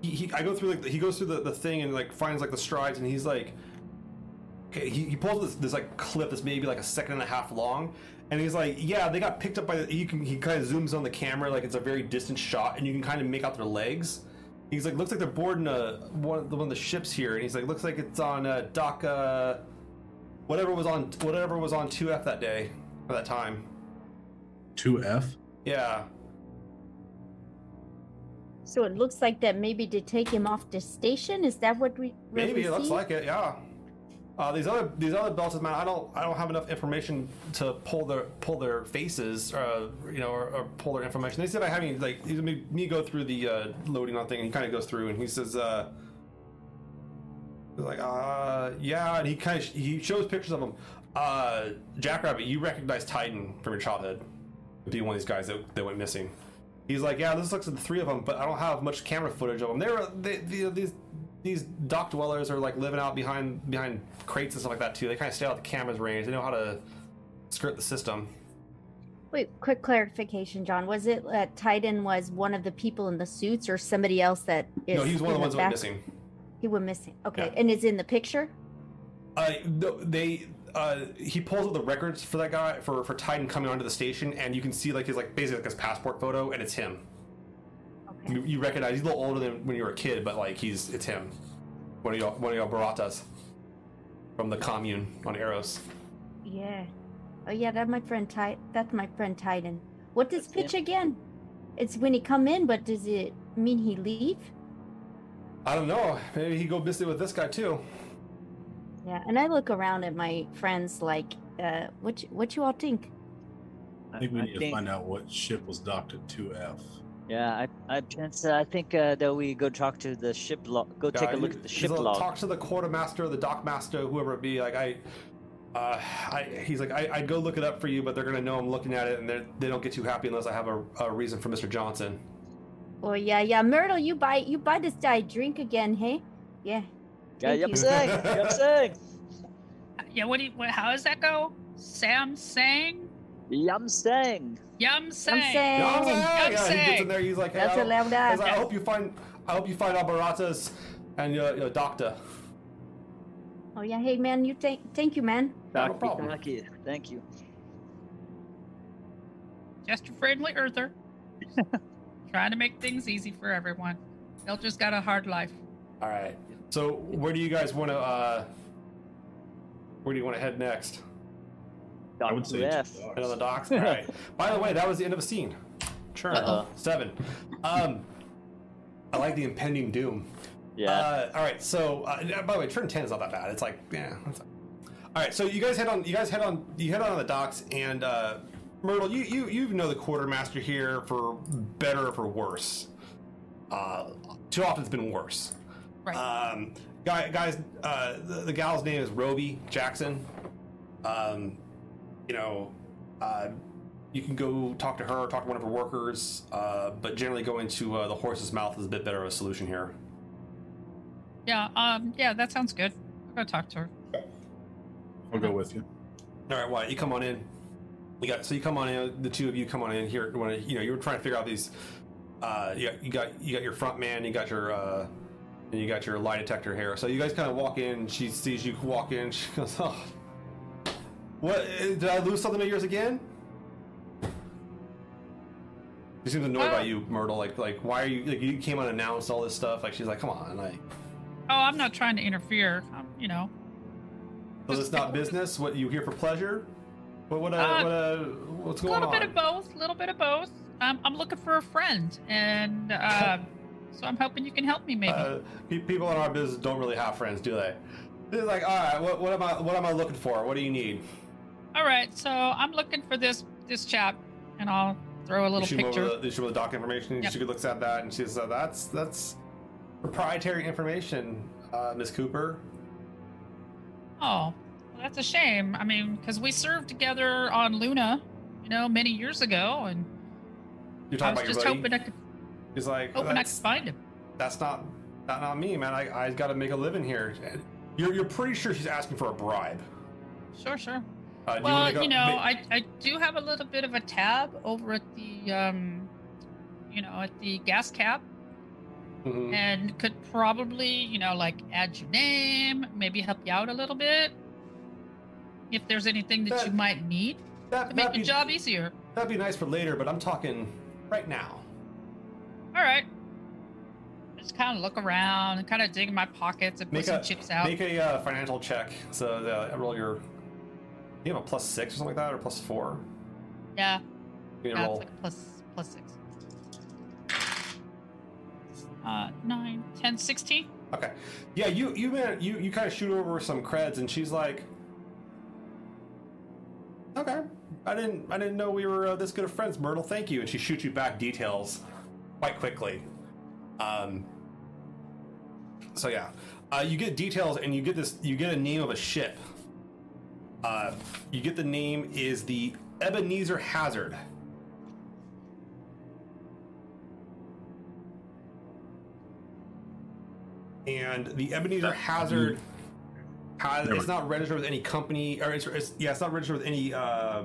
he, he I go through like he goes through the, the thing and like finds like the strides and he's like, okay, he, he pulls this, this like clip that's maybe like a second and a half long, and he's like, yeah, they got picked up by the. You can he kind of zooms on the camera like it's a very distant shot, and you can kind of make out their legs. He's like, looks like they're boarding a one of the, one of the ships here, and he's like, looks like it's on uh, dock uh, whatever was on whatever was on two F that day or that time. two F? Yeah, So it looks like that maybe they take him off the station. Is that what we what maybe we it looks like it. Yeah. Uh, these other these other belts, man, I don't I don't have enough information to pull their pull their faces, uh, you know, or, or pull their information. They said I having like me, me go through the uh, loading on thing, and he kind of goes through, and he says, uh, like, uh, yeah, and he kind of he shows pictures of him. Uh, Jackrabbit, you recognize Titan from your childhood? Being one of these guys that, that went missing. He's like, yeah, this looks like the three of them, but I don't have much camera footage of them. They're they, they, these these dock dwellers are like living out behind behind crates and stuff like that too. They kind of stay out of the camera's range. They know how to skirt the system. Wait, quick clarification, John. Was it that Titan was one of the people in the suits or somebody else that is no, he was one of the ones that went back- missing. He went missing. Okay, Yeah. and is in the picture? Uh, no, they uh, he pulls up the records for that guy for for Titan coming onto the station, and you can see like his like basically like his passport photo, and it's him. Okay. You, you recognize he's a little older than when you were a kid, but like he's it's him. One of y'all, one of y'all Baratas from the commune on Eros. Yeah. Oh yeah, that's my friend Ty. That's my friend Titan. What does That's him. pitch again? It's when he come in, but does it mean he leave? I don't know. Maybe he go visit with this guy too. Yeah. And I look around at my friends like, uh, what you, what you all think? I think we need to find out what ship was docked at 2F. Yeah, I, I, Chance, uh, I think uh, that we go talk to the ship log. Go take a look you- at the ship like, log. Talk to the quartermaster, the dockmaster, whoever it be. Like I, uh, I he's like I, I'd go look it up for you, but they're gonna know I'm looking at it, and they they don't get too happy unless I have a, a reason for Mr. Johnson. Oh yeah, yeah. Myrtle, you buy you buy this guy drink again, hey? Yeah. Yeah, Thank yup you. saying, [LAUGHS] yup saying, Yeah, what do you, what, how does that go? Sam sang? yum saying. Yum I'm sang. saying. Yeah, saying, yeah, he gets in there. He's like, hey, That's I, a loud he's like, I hope you find I hope you find Albaratas and your, your doctor. Oh yeah, hey man, you thank thank you, man. No Thank problem. Thank you. Thank you. Just a friendly earther. [LAUGHS] Trying to make things easy for everyone. They'll just got a hard life. All right. So where do you guys want to? uh Where do you want to head next? I would say F. two Head on the docks. [LAUGHS] docks. All right. By the way, that was the end of a scene. Churn Uh-oh. seven. Um, I like the impending doom. Yeah. Uh, all right. So, uh, by the way, turn ten is not that bad. It's like, yeah. It's all right. So you guys head on. You guys head on. You head on the docks, and uh, Myrtle, you you you know the quartermaster here for better or for worse. Uh, too often it's been worse. Right. Um, guy, guys, uh, the, the gal's name is Roby Jackson. Um, you know, uh, you can go talk to her, talk to one of her workers, uh, but generally going to uh, the horse's mouth is a bit better of a solution here. yeah, um, yeah, that sounds good. I'll go talk to her. I'll go with you. All right, Wyatt, you come on in. You got so you come on in. The two of you come on in here. When you know you were trying to figure out these. Uh, you got you got you got your front man. You got your uh, and you got your lie detector here. So you guys kind of walk in. She sees you walk in. She goes, "Oh, what? Did I lose something of yours again?" She seems annoyed by Uh, you, Myrtle. Like like why are you like you came unannounced all this stuff? Like she's like, come on, like Oh, I'm not trying to interfere. Um, you know, so it's not business. What you here for pleasure? What what uh, Uh, what uh, what's going on? a little bit of both. A little bit of both. Um, I'm looking for a friend, and uh, so I'm hoping you can help me. Maybe. Uh, people in our business don't really have friends, do they? It's like, all right, what, what am I? What am I looking for? What do you need? All right, so I'm looking for this this chap, and I'll throw a little you picture. over the, you shoot over the doc information. Yep. She looks at that and she says, "That's that's proprietary information, uh, Miss Cooper." Oh, well, that's a shame. I mean, because we served together on Luna, you know, many years ago, and You're talking I was about your just buddy. hoping I could He's like, hoping I could find him. that's not not not me, man. I I got to make a living here. You're you're pretty sure she's asking for a bribe. Sure, sure. Uh, Well, go- you know, I I do have a little bit of a tab over at the um, you know, at the gas cap, Mhm. and could probably, you know, like add your name, maybe help you out a little bit. If there's anything that you might need that, to make your be, job easier. That'd be nice for later, but I'm talking right now. All right. Just kind of look around and kind of dig in my pockets and put Make some a chips out. make a uh, financial check. So uh, roll your. You have a plus six or something like that, or plus four. yeah, You yeah, roll. it's like plus plus six. Uh, nine, ten, sixteen. Okay. Yeah, you you man, you you kind of shoot over some creds, and she's like, "Okay, I didn't I didn't know we were uh, this good of friends, Myrtle. Thank you." And she shoots you back details quite quickly. Um. So yeah, uh, you get details, and you get this. You get a name of a ship. Uh, you get the name is the Ebenezer Hazard. and the Ebenezer Hazard has it's not registered with any company or it's, it's yeah it's not registered with any uh,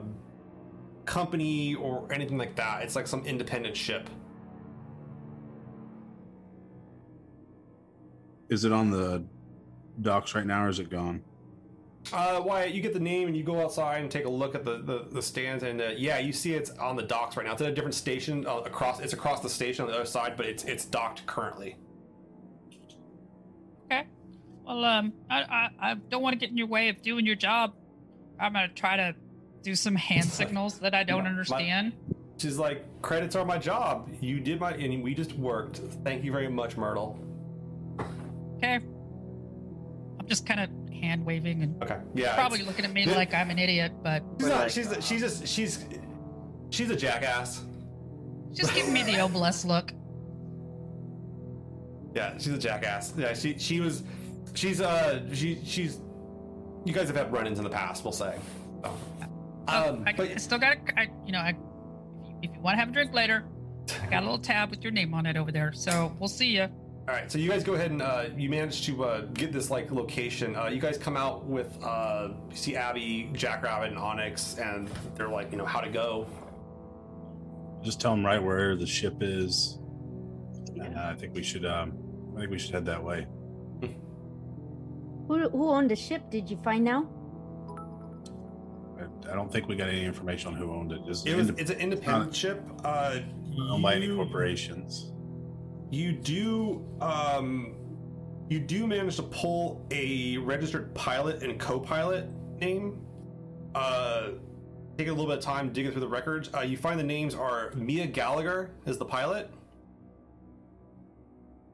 company or anything like that. It's like some independent ship. Is it on the docks right now, or is it gone? Uh, Wyatt, you get the name and you go outside and take a look at the, the, the stands, and uh, yeah, you see it's on the docks right now. It's at a different station uh, across. It's across the station on the other side, but it's it's docked currently. Okay. Well, um, I, I, I don't want to get in your way of doing your job. I'm gonna try to do some hand [LAUGHS] signals that I don't My- understand. She's like, credits are my job. You did my, and we just worked. Thank you very much, Myrtle. Okay. I'm just kind of hand waving and Okay, yeah. probably looking at me Yeah. like I'm an idiot, but She's not. like, she's she's just she's she's a jackass. just giving me the [LAUGHS] obelisk look. Yeah, she's a jackass. Yeah, she she was she's uh she she's you guys have had run-ins in the past, we'll say. So, Oh, um, I, but I still got, I, you know, I, if you, if you want to have a drink later, I got a little tab with your name on it over there. So we'll see you. All right, so you guys go ahead and uh, you manage to uh, get this like location. Uh, you guys come out with uh, you see Abby, Jackrabbit, and Onyx, and they're like, you know, how to go. Just tell them right where the ship is. And I think we should. Um, I think we should head that way. Who who owned the ship? Did you find out? I, I don't think we got any information on who owned it. It's It was, indep- it's an independent not ship. Uh, owned by any corporations. You do um you do manage to pull a registered pilot and co-pilot name. Uh taking a little bit of time digging through the records. Uh, you find the names are Mia Gallagher is the pilot.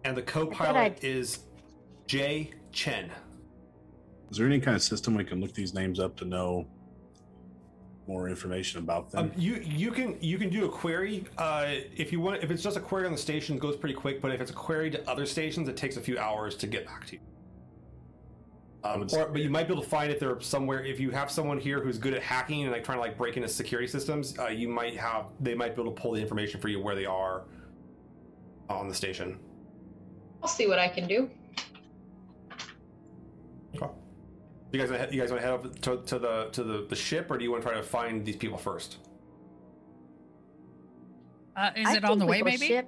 And the co-pilot is Jay Chen. Is there any kind of system we can look these names up to know more information about them? Um, you you can you can do a query uh, if you want. If it's just a query on the station, it goes pretty quick. But if it's a query to other stations, it takes a few hours to get back to you. Um, or, say- but you might be able to find if they're somewhere. If you have someone here who's good at hacking and like trying to like break into security systems, uh, you might have they might be able to pull the information for you where they are on the station. I'll see what I can do. You guys, wanna you guys want to head up to, to the to the, the ship, or do you want to try to find these people first? Uh, is I it on the way, maybe? Ship.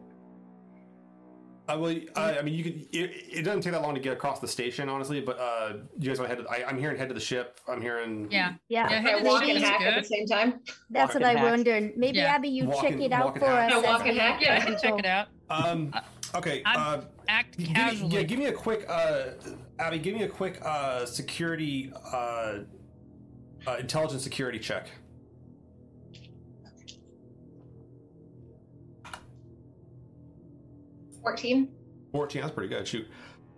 Uh, well, uh, I mean, you can. It, it doesn't take that long to get across the station, honestly. But uh, you guys want to head? To, I, I'm hearing head to the ship. I'm hearing. Yeah. Yeah, Yeah, Can head I walk and is hack at the same time? that's Walk what I and hack. wondered. Maybe Yeah. Abby, you Walk check and- it out for hack. us. Yeah, walk and hack, Yeah, I can check it out. Um. Okay. I'm- Uh, Act give me, casually. yeah, give me a quick. Uh, Abby, give me a quick uh, security, uh, uh, intelligence security check. Fourteen. 14 that's pretty good shoot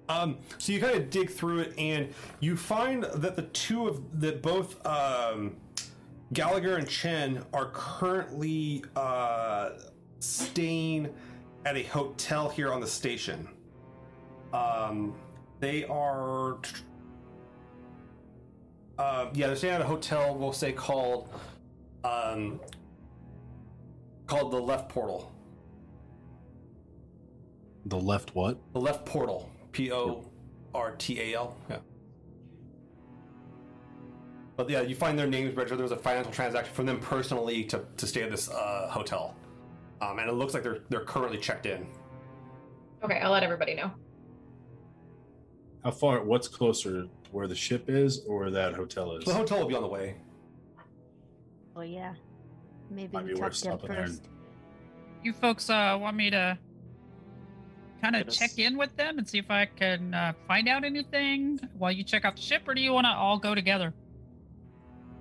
um, so you kind of dig through it and you find that the two of that both um, gallagher and chen are currently uh, staying at a hotel here on the station um, they are uh, yeah they're staying at a hotel we'll say called um, called the left portal the left what? The left portal. P O R T A L. Yeah. But yeah, you find their names registered. There's a financial transaction from them personally to, to stay at this uh, hotel. Um, and it looks like they're they're currently checked in. Okay, I'll let everybody know. How far? What's closer, to where the ship is or that hotel is? The hotel will be on the way. Oh yeah. Maybe Might we be worth talk them stopping there first. You folks uh, want me to kind of Get check in with them and see if I can uh, find out anything while you check out the ship, or do you want to all go together?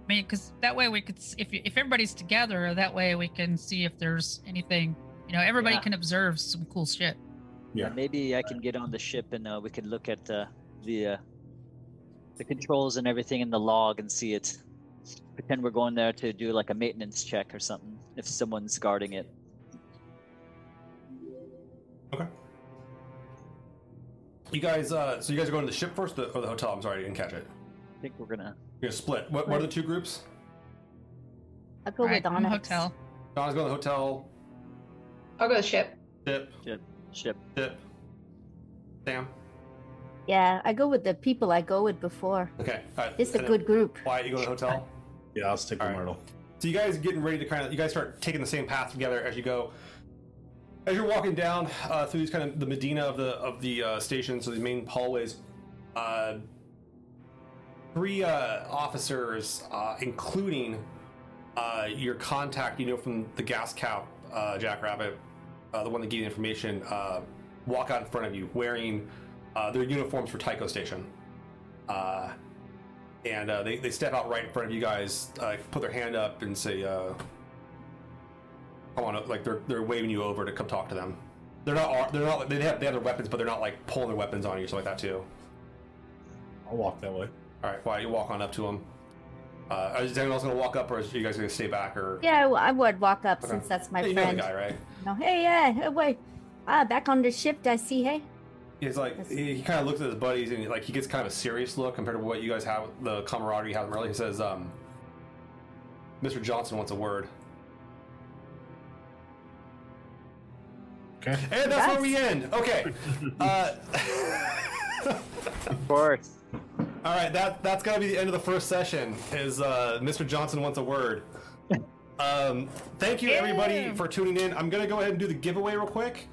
I mean, because that way we could, s- if if everybody's together, that way we can see if there's anything. You know, everybody Yeah. can observe some cool shit. Yeah. Maybe I can get on the ship and uh, we can look at uh, the uh, the controls and everything in the log and see it. Pretend we're going there to do like a maintenance check or something. If someone's guarding it. Okay. You guys, uh, so you guys are going to the ship first or the hotel? I'm sorry, I didn't catch it. I think we're gonna. You're gonna split. What, what are the two groups? I'll go Right, with I'm Onyx. hotel. Donna's going to the hotel. I'll go to the ship. Dip, Ship. dip. Sam. Yeah, I go with the people I go with before. Okay. All right. It's a And then good group. Wyatt, you go to the hotel. [LAUGHS] Yeah, I'll stick with All right. Myrtle. So you guys are getting ready to kind of you guys start taking the same path together as you go. As you're walking down uh, through these kind of the Medina of the of the uh, station, so the main hallways, uh, three uh, officers, uh, including uh, your contact, you know, from the gas cap, uh, Jackrabbit, uh, the one that gave you the information, uh, walk out in front of you wearing uh, their uniforms for Tycho Station. Uh, and uh, they, they step out right in front of you guys, uh, put their hand up, and say, uh, "Come on!" Like they're they're waving you over to come talk to them. They're not they're not they have they have their weapons, but they're not like pulling their weapons on you, stuff like that too. I'll walk that way. All right, well, you walk on up to them. Uh, is anyone else gonna walk up, or is you guys gonna stay back? Or Yeah, I would walk up Okay. since that's my Hey, you know the guy, right? You know, hey, yeah, hey, wait. Ah, back on the shift, I see. Hey, He's like Yes. he, he kind of looks at his buddies and he, like he gets kind of a serious look compared to what you guys have the camaraderie you have earlier. He says, um, "Mr. Johnson wants a word," Okay. and that's where we end. Okay. [LAUGHS] uh, [LAUGHS] Of course. All right, that that's gonna be the end of the first session. Is uh, Mr. Johnson wants a word. Um, thank you everybody Yeah. for tuning in. I'm gonna go ahead and do the giveaway real quick.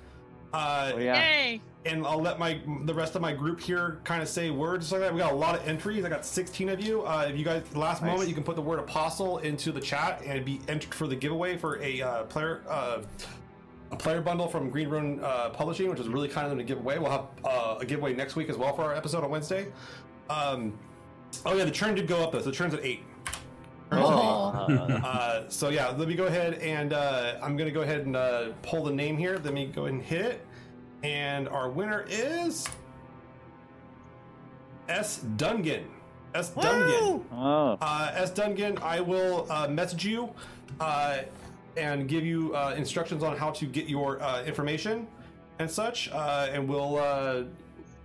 Uh, Oh, yeah. Yay! and I'll let my the rest of my group here kind of say words like that. We got a lot of entries. I got 16 of you. Uh, if you guys last Nice. moment, you can put the word apostle into the chat and be entered for the giveaway for a uh, player uh, a player bundle from Green Ronin uh, Publishing, which is really kind of them to give away. We'll have uh, a giveaway next week as well for our episode on Wednesday. Um, oh yeah, the churn did go up though. So the churn's at eight. Oh. Uh, Uh, so yeah, let me go ahead and uh, I'm gonna go ahead and uh, pull the name here. Let me go ahead and hit it, and our winner is S Dungan. S Dungan. Oh. Uh, S Dungan, I will uh, message you uh, and give you uh, instructions on how to get your uh, information and such, uh, and we'll uh,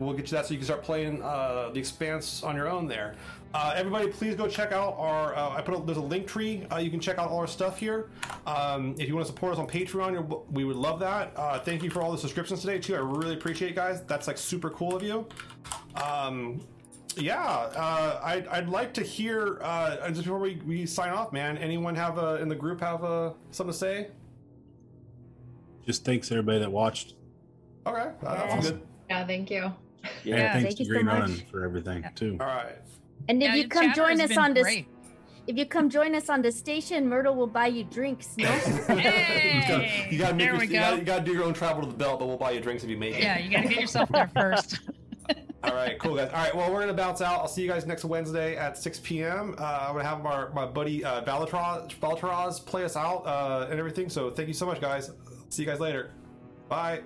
we'll get you that so you can start playing uh, the Expanse on your own there. Uh, everybody, please go check out our. Uh, I put a, there's a link tree. Uh, you can check out all our stuff here. Um, if you want to support us on Patreon, you're- we would love that. Uh, thank you for all the subscriptions today too. I really appreciate it, guys. That's like super cool of you. Um, yeah, uh, I'd, I'd like to hear uh, just before we, we sign off, man. Anyone have a in the group have a something to say? Just thanks everybody that watched. Okay, uh, that's Awesome. good. Yeah, thank you. Yeah. Yeah, thanks thank to you so much. Run for everything too. All right. and if Yeah, you come join us on this, great. if you come join us on the station, Myrtle will buy you drinks. No, [LAUGHS] you gotta, Hey! you gotta There your, we you, gotta, go. you gotta do your own travel to the belt, but we'll buy you drinks if you make it. Yeah, you gotta get yourself there [LAUGHS] first. [LAUGHS] All right, cool guys. All right, well we're gonna bounce out. I'll see you guys next Wednesday at 6 p.m. Uh, I'm gonna have my, my buddy uh, Valatraz, Valatraz play us out uh, and everything. So thank you so much, guys. See you guys later. Bye.